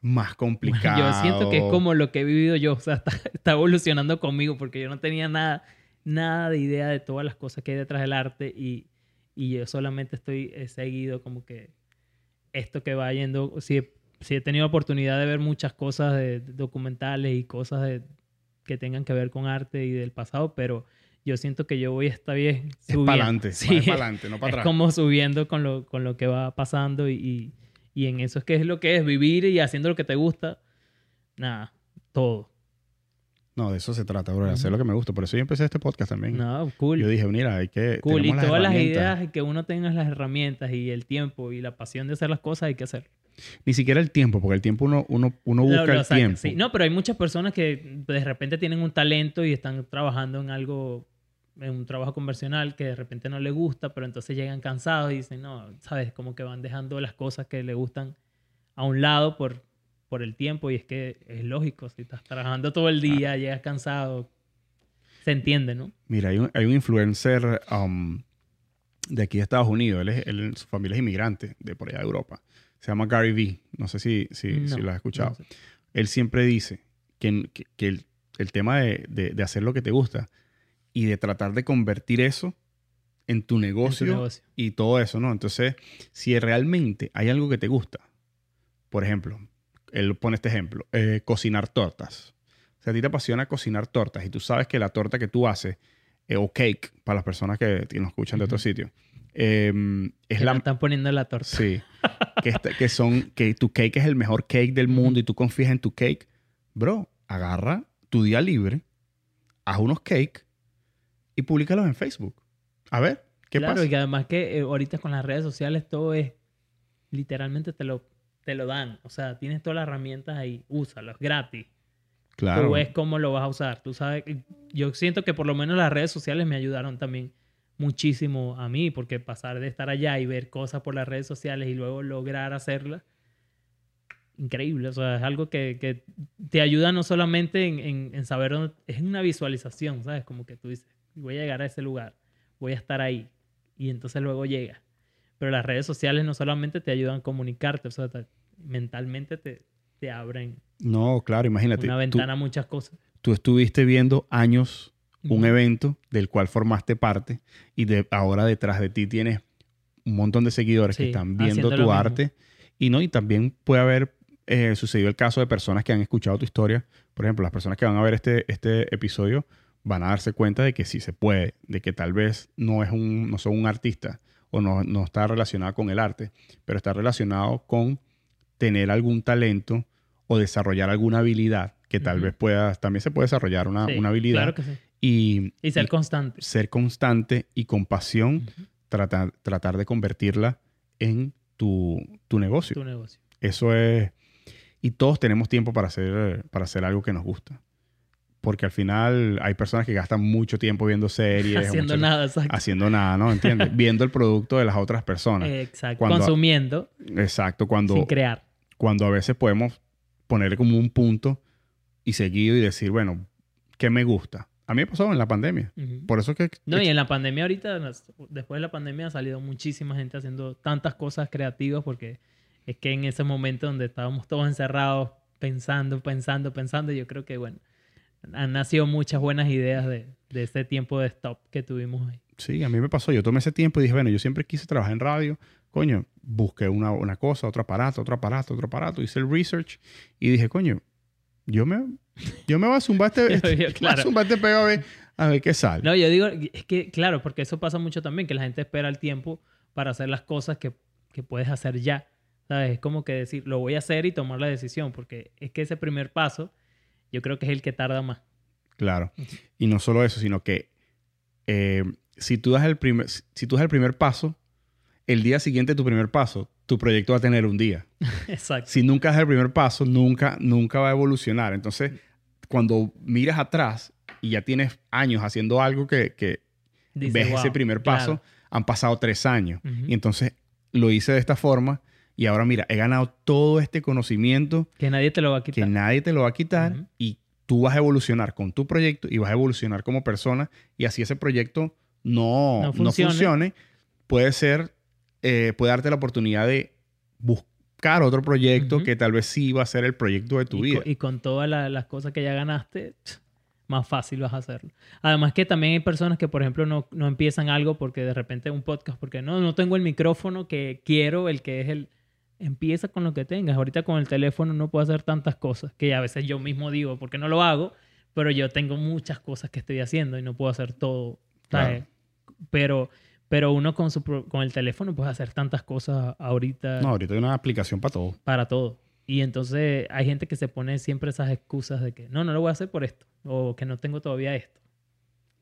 más complicado. Yo siento que es como lo que he vivido yo. O sea, está, está evolucionando conmigo porque yo no tenía nada, nada de idea de todas las cosas que hay detrás del arte y, y yo solamente estoy he seguido como que esto que va yendo. Sí he tenido oportunidad de ver muchas cosas de, de documentales y cosas de, que tengan que ver con arte y del pasado, pero yo siento que yo voy esta vez Es subiendo. para adelante, Sí, es para adelante, no para es atrás. como subiendo con lo, con lo que va pasando y, y, y en eso es que es lo que es vivir y haciendo lo que te gusta. Nada, todo. No, de eso se trata, brother. Hacer Ujú. lo que me gusta. Por eso yo empecé este podcast también. No, cool. Yo dije, mira, hay que. cool. Y todas las ideas y que uno tenga las herramientas y el tiempo y la pasión de hacer las cosas hay que hacer. Ni siquiera el tiempo, porque el tiempo uno, uno, uno busca lo el saca, tiempo. sí. No, pero hay muchas personas que de repente tienen un talento y están trabajando en algo, en un trabajo convencional que de repente no les gusta, pero entonces llegan cansados y dicen, no, sabes, como que van dejando las cosas que les gustan a un lado por, por el tiempo y es que es lógico, si estás trabajando todo el día, llegas cansado, se entiende, ¿no? Mira, hay un, hay un influencer um, de aquí de Estados Unidos. Él es, él- su familia es inmigrante de por allá de Europa. Se llama Gary Vee. No sé si, si, si No, lo has escuchado. no sé. Él siempre dice que, que- que el, el tema de, de- de hacer lo que te gusta y de tratar de convertir eso en tu En tu negocio, y todo eso, ¿no? Entonces, si realmente hay algo que te gusta, por ejemplo, él pone este ejemplo, eh, cocinar tortas. Si a ti te apasiona cocinar tortas y tú sabes que la torta que tú haces, eh, o cake, para las personas que, nos escuchan de otro sitio, eh, es Que la... no están poniendo en la torta. Sí. que, esta- que son, que tu cake es el mejor cake del mundo y tú confías en tu cake. Bro, agarra tu día libre, haz unos cakes y públicalos en Facebook. A ver, ¿qué claro, pasa? y que además que eh, ahorita con las redes sociales todo es, literalmente te lo, te lo dan. O sea, tienes todas las herramientas ahí, úsalas gratis. Claro. Tú ves cómo lo vas a usar. Tú sabes, yo siento que por lo menos las redes sociales me ayudaron también muchísimo a mí, porque pasar de estar allá y ver cosas por las redes sociales y luego lograr hacerlas, increíble. O sea, es algo que, que te ayuda no solamente en, en- en saber dónde, es una visualización, ¿sabes? Como que tú dices, voy a llegar a ese lugar, voy a estar ahí, y entonces luego llega. Pero las redes sociales no solamente te ayudan a comunicarte, o sea, te- mentalmente te, te abren No, claro, imagínate. una tú- ventana a muchas cosas. Tú, estuviste viendo años un evento del cual formaste parte y de, ahora detrás de ti tienes un montón de seguidores que están viendo tu mismo. arte. Y no, y también puede haber eh, sucedido el caso de personas que han escuchado tu historia. Por ejemplo, las personas que van a ver este, este episodio van a darse cuenta de que sí se puede, de que tal vez no, es un, no son un artista o no, no está relacionado con el arte, pero está relacionado con tener algún talento o desarrollar alguna habilidad que tal vez pueda, también se puede desarrollar una, Sí, una habilidad Claro que sí. Y, Y ser y constante. ser constante y con pasión, tratar, tratar de convertirla en tu, tu negocio. Tu negocio. Eso es... Y todos tenemos tiempo para hacer, para hacer algo que nos gusta. Porque al final hay personas que gastan mucho tiempo viendo series. Haciendo mucho- nada, exacto. Haciendo nada, ¿no? ¿Entiendes? viendo el producto de las otras personas. Exacto. Cuando- Consumiendo Exacto. Cuando, sin crear. cuando a veces podemos ponerle como un punto y seguido y decir, bueno, ¿qué me gusta? A mí me pasó en la pandemia. Ujú. Por eso que... No, y en la pandemia ahorita, después de la pandemia ha salido muchísima gente haciendo tantas cosas creativas porque es que en ese momento donde estábamos todos encerrados pensando, pensando, pensando, yo creo que, bueno, han nacido muchas buenas ideas de, de ese tiempo de stop que tuvimos ahí. Sí, a mí me pasó. Yo tomé ese tiempo y dije, bueno, yo siempre quise trabajar en radio. Coño, busqué una, una cosa, otro aparato, otro aparato, otro aparato. Hice el research y dije, coño, yo me, yo me voy a zumbar este, este- a zumbar este pego a ver, a ver qué sale. No, yo digo, es que, claro, porque eso pasa mucho también, que la gente espera el tiempo para hacer las cosas que, que puedes hacer ya. ¿Sabes? Es como que decir, lo voy a hacer y tomar la decisión, porque es que ese primer paso, yo creo que es el que tarda más. Claro. Y no solo eso, sino que eh, si, tú das el primer, si tú das el primer paso, el día siguiente de tu primer paso, tu proyecto va a tener un día. Exacto. Si nunca das el primer paso, nunca, nunca va a evolucionar. Entonces, cuando miras atrás y ya tienes años haciendo algo que, que ves ese "Wow, primer paso, claro". han pasado tres años. Y entonces lo hice de esta forma y ahora mira, he ganado todo este conocimiento Que nadie te lo va a que quitar. nadie te lo va a quitar y tú vas a evolucionar con tu proyecto y vas a evolucionar como persona y así ese proyecto no, No funcione, puede ser, eh, puede darte la oportunidad de buscar otro proyecto Ujú. que tal vez sí va a ser el proyecto de tu y, vida. y con todas la- las cosas que ya ganaste, más fácil vas a hacerlo. Además que también hay personas que, por ejemplo, no, no empiezan algo porque de repente un podcast, porque no, no tengo el micrófono que quiero, el que es el... Empieza con lo que tengas. Ahorita con el teléfono no puedo hacer tantas cosas que a veces yo mismo digo, porque no lo hago, pero yo tengo muchas cosas que estoy haciendo y no puedo hacer todo. ¿sabes? Pero, pero uno con, su, con el teléfono puede hacer tantas cosas ahorita no, ahorita hay una aplicación para todo. para todo. Y entonces hay gente que se pone siempre esas excusas de que no, no lo voy a hacer por esto o que no tengo todavía esto.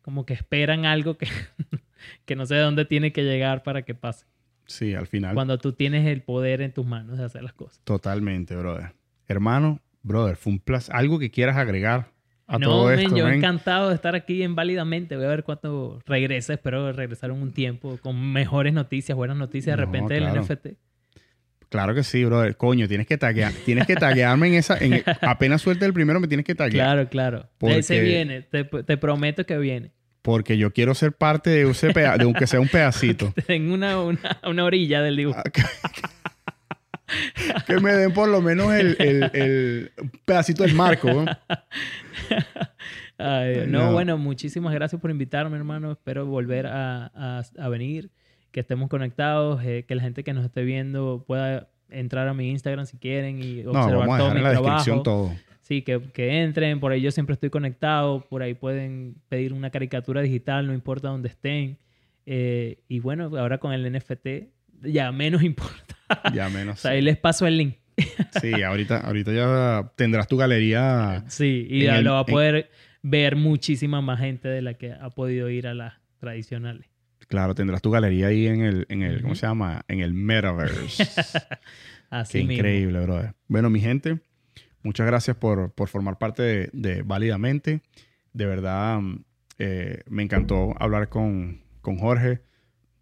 Como que esperan algo que, que no sé de dónde tiene que llegar para que pase. Sí, al final. Cuando tú tienes el poder en tus manos de hacer las cosas. Totalmente, brother. Hermano, brother, fue un placer. Algo que quieras agregar a no, todo esto, yo encantado de estar aquí en Válidamente. Voy a ver cuándo regrese. Espero regresar en un tiempo con mejores noticias, buenas noticias de No, repente claro. del NFT. Claro que sí, brother. Coño, tienes que taguear, tienes que taguearme en esa, en, apenas suelte el primero me tienes que taguear. Claro, claro. Porque- Ese viene. Te, te prometo que viene. Porque yo quiero ser parte de, peda- de aunque sea un pedacito. En una, una, una orilla del dibujo. Que me den por lo menos el, el- el pedacito del marco. ¿no? Ay, Dios. no, No. bueno, muchísimas gracias por invitarme, hermano. Espero volver a, a- a venir, que estemos conectados, eh, que la gente que nos esté viendo pueda entrar a mi Instagram si quieren y No, observar vamos a todo mi en la trabajo. descripción todo. Sí, que, que entren, por ahí yo siempre estoy conectado, por ahí pueden pedir una caricatura digital, no importa dónde estén. Eh, y bueno, ahora con el NFT ya menos importa. Ya O menos. sea, ahí les paso el link. Sí, ahorita, ahorita ya tendrás tu galería. Sí, y ya el- lo va a en- poder ver muchísima más gente de la que ha podido ir a las tradicionales. Claro, tendrás tu galería ahí en el, en el ¿cómo se llama? En el metaverse. Así Qué mismo. increíble, brother. Bueno, mi gente, muchas gracias por, por formar parte de, de Válidamente. De verdad, eh, me encantó hablar con, con Jorge,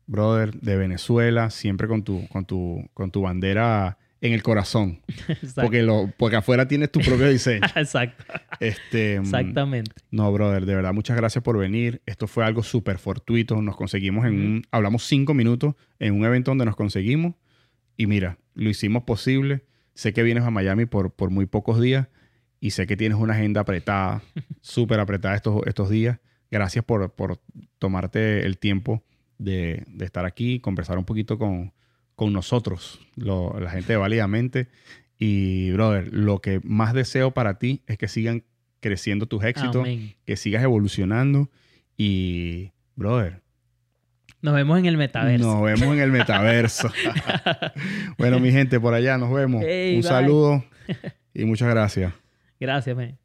brother, de Venezuela, siempre con tu, con tu, con tu bandera en el corazón. Exacto. Porque, lo, porque afuera tienes tu propio diseño. Exacto. Este, mm, Exactamente. No, brother, de verdad, muchas gracias por venir. Esto fue algo súper fortuito. Nos conseguimos en un... Hablamos cinco minutos en un evento donde nos conseguimos. Y mira, lo hicimos posible. Sé que vienes a Miami por, por muy pocos días. Y sé que tienes una agenda apretada, súper apretada estos, estos días. Gracias por, por tomarte el tiempo de, de estar aquí, conversar un poquito con, con nosotros, lo- la gente de Válidamente. Y, brother, lo que más deseo para ti es que sigan creciendo tus éxitos Amén. que sigas evolucionando y, brother, Nos vemos en el metaverso. nos vemos en el metaverso. bueno, mi gente, por allá nos vemos. Hey, Un bye. saludo y muchas gracias. Gracias, man.